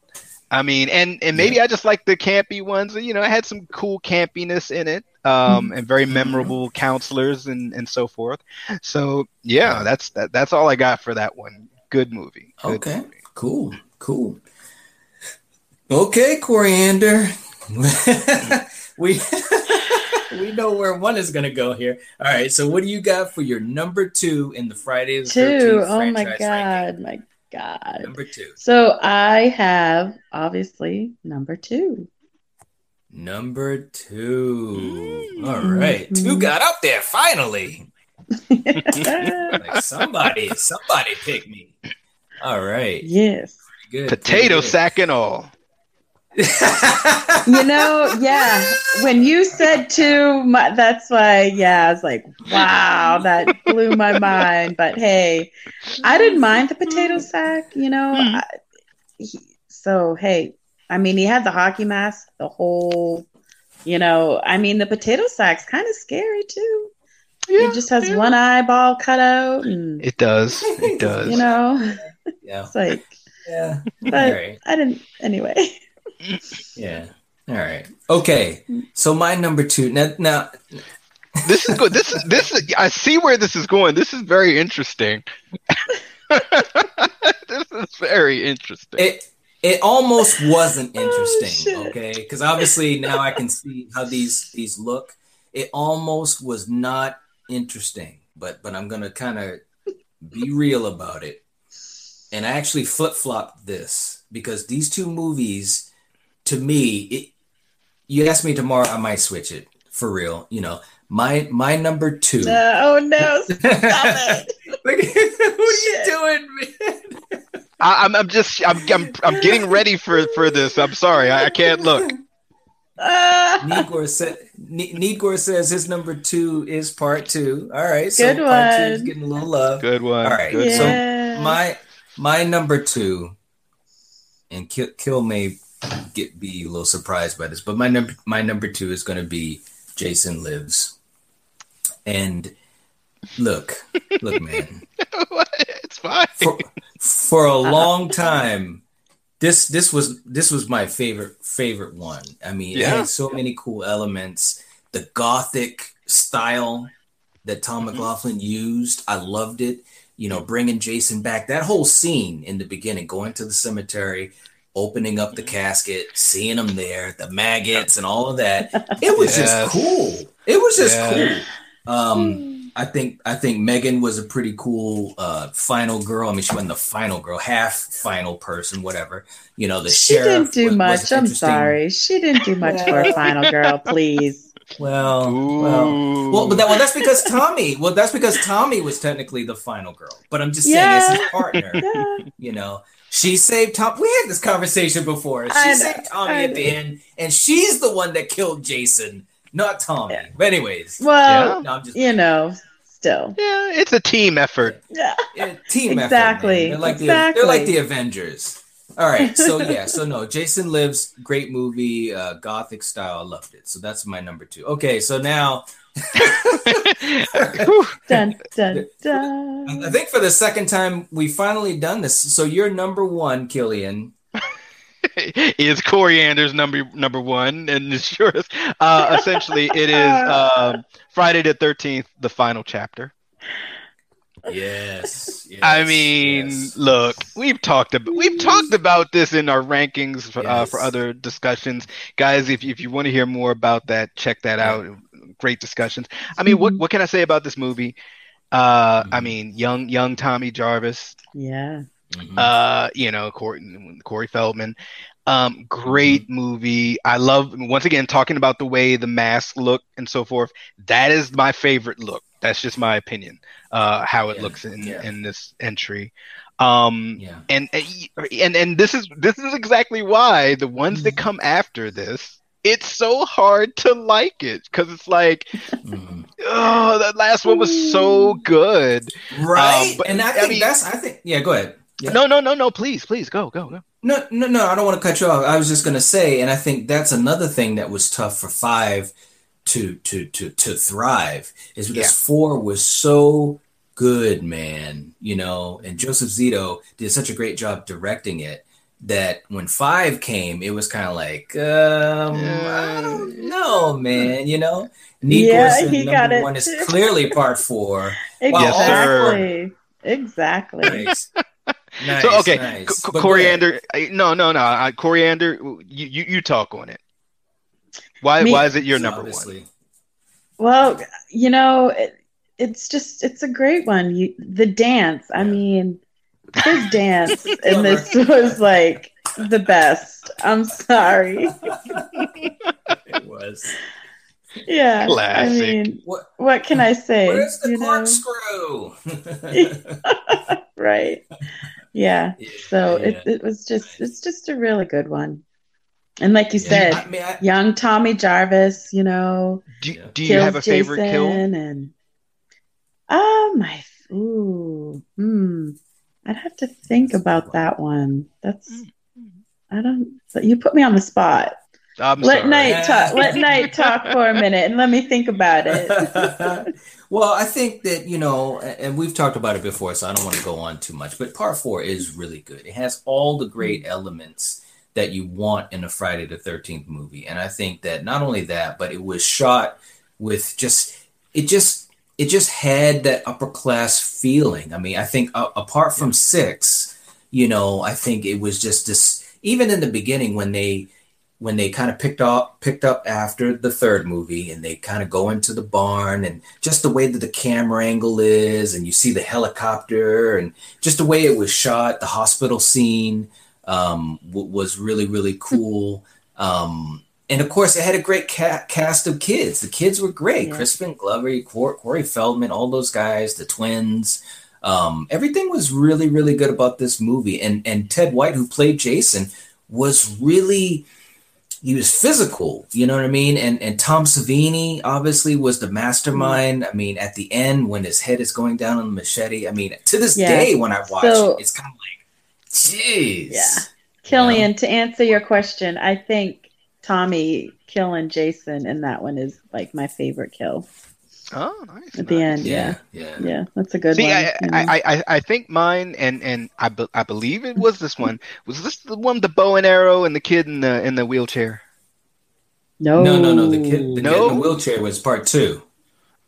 I mean, and and maybe I just like the campy ones. You know, it had some cool campiness in it, um, and very memorable counselors and and so forth. So yeah, that's that, that's all I got for that one. Good movie. Good Okay. movie. Cool. Cool. Okay, Coriander. *laughs* we *laughs* we know where one is going to go here. All right. So, what do you got for your number two in the Friday the Two. Oh my god. ranking? My god. Number two. So I have obviously number two. Number two. Mm. All right. Two Mhm. got up there finally. Like *laughs* somebody, somebody picked me. All right. yes. Good. Potato sack and all. *laughs* You know, yeah. When you said two, my, that's why, yeah, I was like, wow, that blew my mind. But hey, I didn't mind the potato sack, you know. Mhm. I, he, so, hey, I mean, he had the hockey mask, the whole, you know, I mean, the potato sack's kind of scary too. Yeah, he just has yeah. one eyeball cut out, and, It does. It *laughs* does. you know, yeah. *laughs* it's like, Yeah. But right. I didn't, anyway. Yeah. All right. Okay. So my number two. Now, now this is good. This is this. Is, I see where this is going. This is very interesting. *laughs* this is very interesting. it it almost wasn't Oh, interesting. shit. okay, because obviously now I can see how these these look. It almost was not interesting, but but I'm gonna kind of be real about it. And I actually flip flopped this because these two movies, to me, it. You ask me tomorrow, I might switch it for real. You know, my my number two. Uh, oh no, *laughs* stop it. Look *laughs* what are you doing, man? I, I'm, I'm just. I'm, I'm. I'm getting ready for for this. I'm sorry. I, I can't look. Ah. Needgore said Ne- says his number two is part two. All right, so Good part two is getting a little love. Good one. All right, Good so my my number two, and Kill, Kill may get be a little surprised by this, but my number my number two is going to be Jason Lives. And look, look, *laughs* man, it's fine. for, for a long time, this this was this was my favorite favorite one. I mean, it Yeah. had so many cool elements. The gothic style that Tom Mhm. McLoughlin used, I loved it. You know, bringing Jason back. That whole scene in the beginning, going to the cemetery, opening up the casket, seeing them there, the maggots and all of that. *laughs* It was Yes. just cool. It was just Yeah. cool. Um, I think I think Megan was a pretty cool uh, final girl. I mean, she wasn't the final girl, half final person, whatever. You know, the she sheriff didn't do was- was much. I'm sorry. She didn't do much for a *laughs* final girl, please. Well, well, Ooh. well, but that, well, that's because Tommy. Well, that's because Tommy was technically the final girl. But I'm just saying, as his Yeah. partner, *laughs* Yeah. you know, she saved Tom. We had this conversation before. She I know, saved Tommy at the end, and she's the one that killed Jason, not Tommy. Yeah. But anyways, Well, no, I'm just you know, still. yeah, it's a team effort. Yeah. Yeah, team Exactly, effort. man. They're like the exactly. they're like the Avengers. All right, so *laughs* yeah, so no, Jason Lives, great movie, uh, gothic style. I loved it. So that's my number two. Okay, so now *laughs* Whew. Dun dun I think for the second time we finally done this. So you're number one, Killian. *laughs* is Coriander's number number one, and it's yours. Uh, essentially, it is *laughs* um, Friday the Thirteenth, the final chapter. Yes. yes I mean, yes. look, we've talked about we've talked about this in our rankings for, uh, for other discussions, guys. If if you want to hear more about that, check that Yeah. out. Great discussions. I mean, what what can I say about this movie? Uh, I Mhm. mean, young young Tommy Jarvis, Yeah. Mhm. uh, you know, Corey, Corey Feldman. Um, great movie. I love once again talking about the way the mask look and so forth. That is my favorite look. That's just my opinion. Uh, how it Yeah, looks in yeah. in this entry. Um, yeah. and and and this is this is exactly why the ones that come after this, it's so hard to like it because it's like, Mhm. oh, that last one was so good. Right. Um, but- and I I think mean- that's I think yeah, go ahead. Yeah. No, no, no, no. Please, please go, go, go. No, no, no, I don't want to cut you off. I was just going to say, and I think that's another thing that was tough for five to to to to thrive is because Yeah. four was so good, man. You know, and Joseph Zito did such a great job directing it that when five came, it was kind of like, um, I don't know, man. You know, Nico Yeah, he number got it one is *laughs* clearly part four. Yes, Exactly. Exactly. Nice. Nice, *laughs* so okay, nice. C- coriander. I- No, no, no. I, coriander. You, you you talk on it. Why Me- why is it your number Obviously. Well, you know, it, it's just it's a great one. You, the dance. I Yeah. mean, his dance *laughs* and this was like the best. I'm sorry. It was. Yeah. Classic. I mean, What? what can I say? Where's the you know? corkscrew? *laughs* right. Yeah. So Yeah. it it was just it's just a really good one. And like you Yeah. said, I mean, I, young Tommy Jarvis, you know, Do, do you have a favorite Jason kill? and oh my ooh hmm I'd have to think about that one. That's Mm. I don't you put me on the spot. I'm let sorry. night talk let night talk for a minute and let me think about it. *laughs* well, I think that you know, and we've talked about it before, so I don't want to go on too much. But part four is really good. It has all the great elements that you want in a Friday the Thirteenth movie, and I think that not only that, but it was shot with just it just it just had that upper class feeling. I mean, I think uh, apart from six, you know, I think it was just this. Even in the beginning, when they when they kind of picked up picked up after the third movie and they kind of go into the barn and just the way that the camera angle is and you see the helicopter and just the way it was shot the hospital scene um, w- was really really cool um, and of course it had a great ca- cast of kids the kids were great Yeah. crispin glover Cor- corey feldman all those guys the twins um, everything was really really good about this movie and and ted white who played jason was really he was physical, you know what I mean? And and Tom Savini obviously was the mastermind. I mean, at the end when his head is going down on the machete, I mean, to this Yeah. day when I watch So- it, it's kind of like, jeez. Yeah. Killian, to answer your question, I think Tommy killing Jason and that one is like my favorite kill. Oh, nice. at the nice. end. Yeah. yeah. Yeah, that's a good See, one. I, you know. I, I, I think mine, and and I, be, I believe it was this one. Was this the one, the bow and arrow, and the kid in the in the wheelchair? no, No, no, no. The kid, the kid in the wheelchair was part two.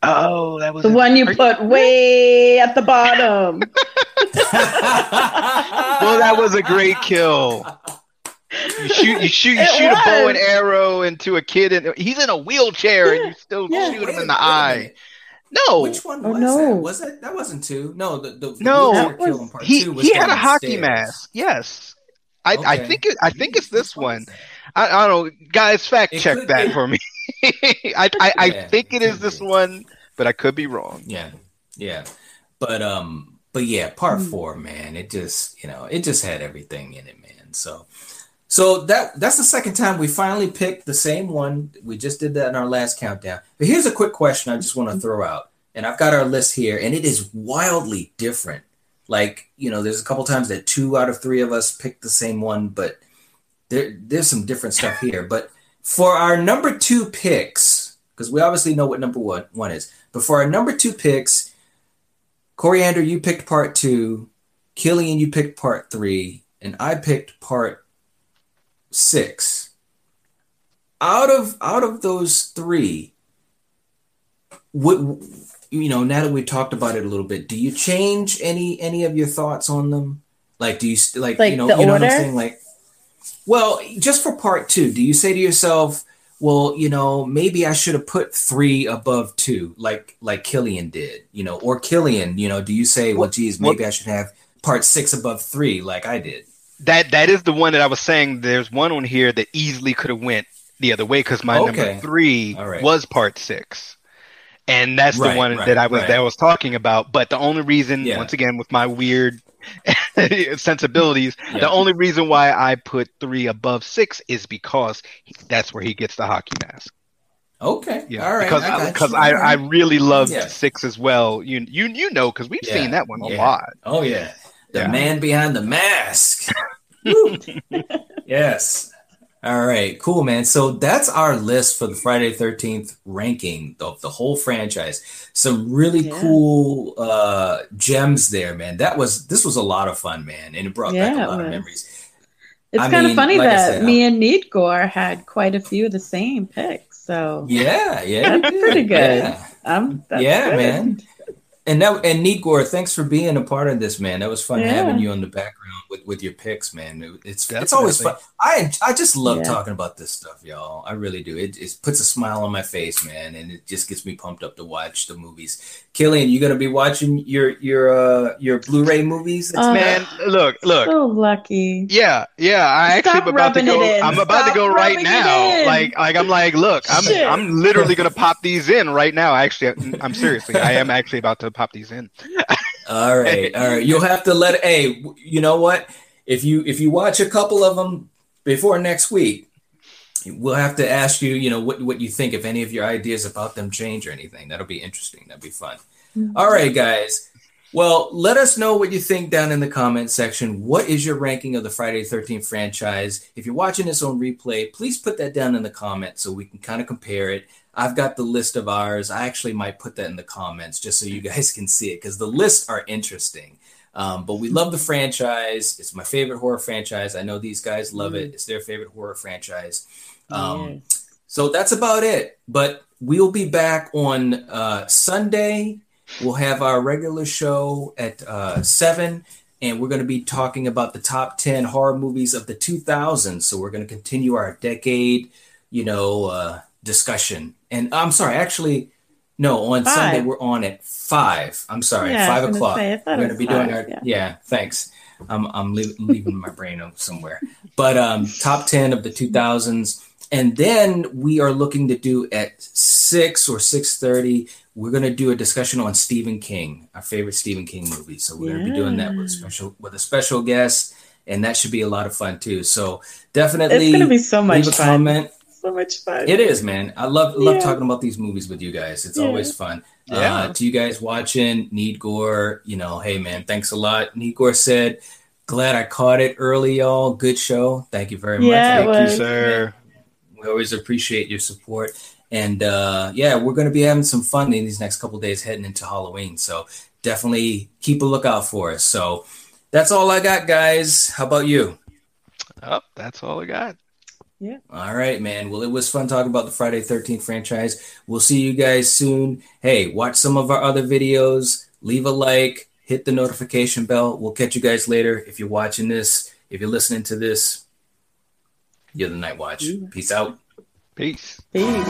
Oh, that was the it. one you Are put way at the bottom. *laughs* Well, that was a great kill. *laughs* You shoot, you shoot, you It shoot a bow and arrow into a kid, and he's in a wheelchair, and you still Yeah. shoot him in the eye. No, Which one Oh, was no. that? Was that that wasn't two? No, the, the the No. was- part he two was he had a hockey stairs. mask. Yes, I I think it, I think it's this one one. was that? I, I don't know, guys. Fact It check that be. for me. *laughs* I I, I Yeah, think it it is could this be. one, but I could be wrong. Yeah, yeah, but um, but yeah, part Mm. four, man, it just you know it just had everything in it, man. So, so that that's the second time we finally picked the same one. We just did that in our last countdown. But here's a quick question I just want to throw out, and I've got our list here, and it is wildly different. Like you know, there's a couple times that two out of three of us picked the same one, but there there's some different stuff here. But for our number two picks, because we obviously know what number one one is, but for our number two picks, Coriander, you picked part two, Killian, you picked part three, and I picked part six. Out of out of those three, what you know, now that we talked about it a little bit, do you change any any of your thoughts on them? Like, do you like, Like you know the you know what I'm saying? Like, well, just for part two, do you say to yourself, well, you know, maybe I should have put three above two, like like Killian did, you know, or Killian, you know, do you say, well, geez, Well- maybe I should have part six above three, like I did? That that is the one that I was saying. There's one on here that easily could have went the other way because my Okay. number three right. was part six, and that's Right, the one right, that I was that I was talking about. But the only reason, Yeah. once again, with my weird *laughs* sensibilities, Yeah. the only reason why I put three above six is because that's where he gets the hockey mask. Okay, Yeah, all right, because I because you. I, I really loved Yeah. six as well. You you you know because we've Yeah, seen that one a lot. Oh yeah, the Yeah. man behind the mask. *laughs* Yes. All right, cool, man. So that's our list for the Friday Thirteenth ranking of the whole franchise. Some really Yeah. cool uh, gems there, man. That was this was a lot of fun, man, and it brought back Yeah, a it lot of memories. It's I kind mean, of funny like that said, me and Need Gore had quite a few of the same picks. So Yeah, yeah, That's pretty good. Yeah. um, that's Yeah, good. man. And that and Nigor, thanks for being a part of this, man. That was fun Yeah. having you on the background with, with your picks, man. It- It's it's always fun. I I just love Yeah. talking about this stuff, y'all. I really do. It it puts a smile on my face, man, and it just gets me pumped up to watch the movies. Killian, you gonna be watching your your uh your Blu-ray movies? Uh, Man, look look. So lucky. Yeah, yeah. I actually Stop am about to go. I'm about to go right now. Like, like I'm like, look, I'm Shit. I'm literally gonna pop these in right now. Actually, I'm seriously, I am actually about to pop these in. *laughs* All right, all right. You'll have to let. Hey, you know what? If you if you watch a couple of them before next week, we'll have to ask you. You know what what you think if any of your ideas about them change or anything. That'll be interesting. That'd be fun. Mm-hmm. All right, guys. Well, let us know what you think down in the comment section. What is your ranking of the Friday the 13th franchise? If you're watching this on replay, please put that down in the comments so we can kind of compare it. I've got the list of ours. I actually might put that in the comments just so you guys can see it because the lists are interesting. Um, but we love the franchise. It's my favorite horror franchise. I know these guys love it. It's their favorite horror franchise. Um, so that's about it. But we'll be back on uh, Sunday. We'll have our regular show at uh, 7, and we're going to be talking about the top 10 horror movies of the 2000s. So we're going to continue our decade, you know, uh, discussion. And I'm sorry, actually, no, on Five. Sunday we're on at 5. I'm sorry, Yeah, 5 o'clock. say, we're going to be doing our, yeah. yeah, thanks. I'm, I'm leaving, leaving my brain somewhere. But um, top 10 of the 2000s. And then we are looking to do at 6 or 6.30, we're going to do a discussion on Stephen King, our favorite Stephen King movie. So we're going to be doing that with Yeah. special with a special guest. And that should be a lot of fun too. So definitely It's gonna be so much leave a fun. comment. So much fun. It is, man. I love love Yeah. talking about these movies with you guys. It's Yeah. always fun. Yeah. Uh, to you guys watching, Need Gore, you know, hey man, thanks a lot. Need Gore said, glad I caught it early, y'all. Good show. Thank you very much. Yeah, it Thank you, sir. We always appreciate your support. And uh, yeah, we're going to be having some fun in these next couple days heading into Halloween. So definitely keep a lookout for us. So that's all I got, guys. How about you? Oh, that's all I got. All right, man. Well, it was fun talking about the Friday 13th franchise. We'll see you guys soon. Hey, watch some of our other videos, leave a like, hit the notification bell. We'll catch you guys later. If you're watching this, if you're listening to this, you're the Night Watch. Peace out. Peace. Peace.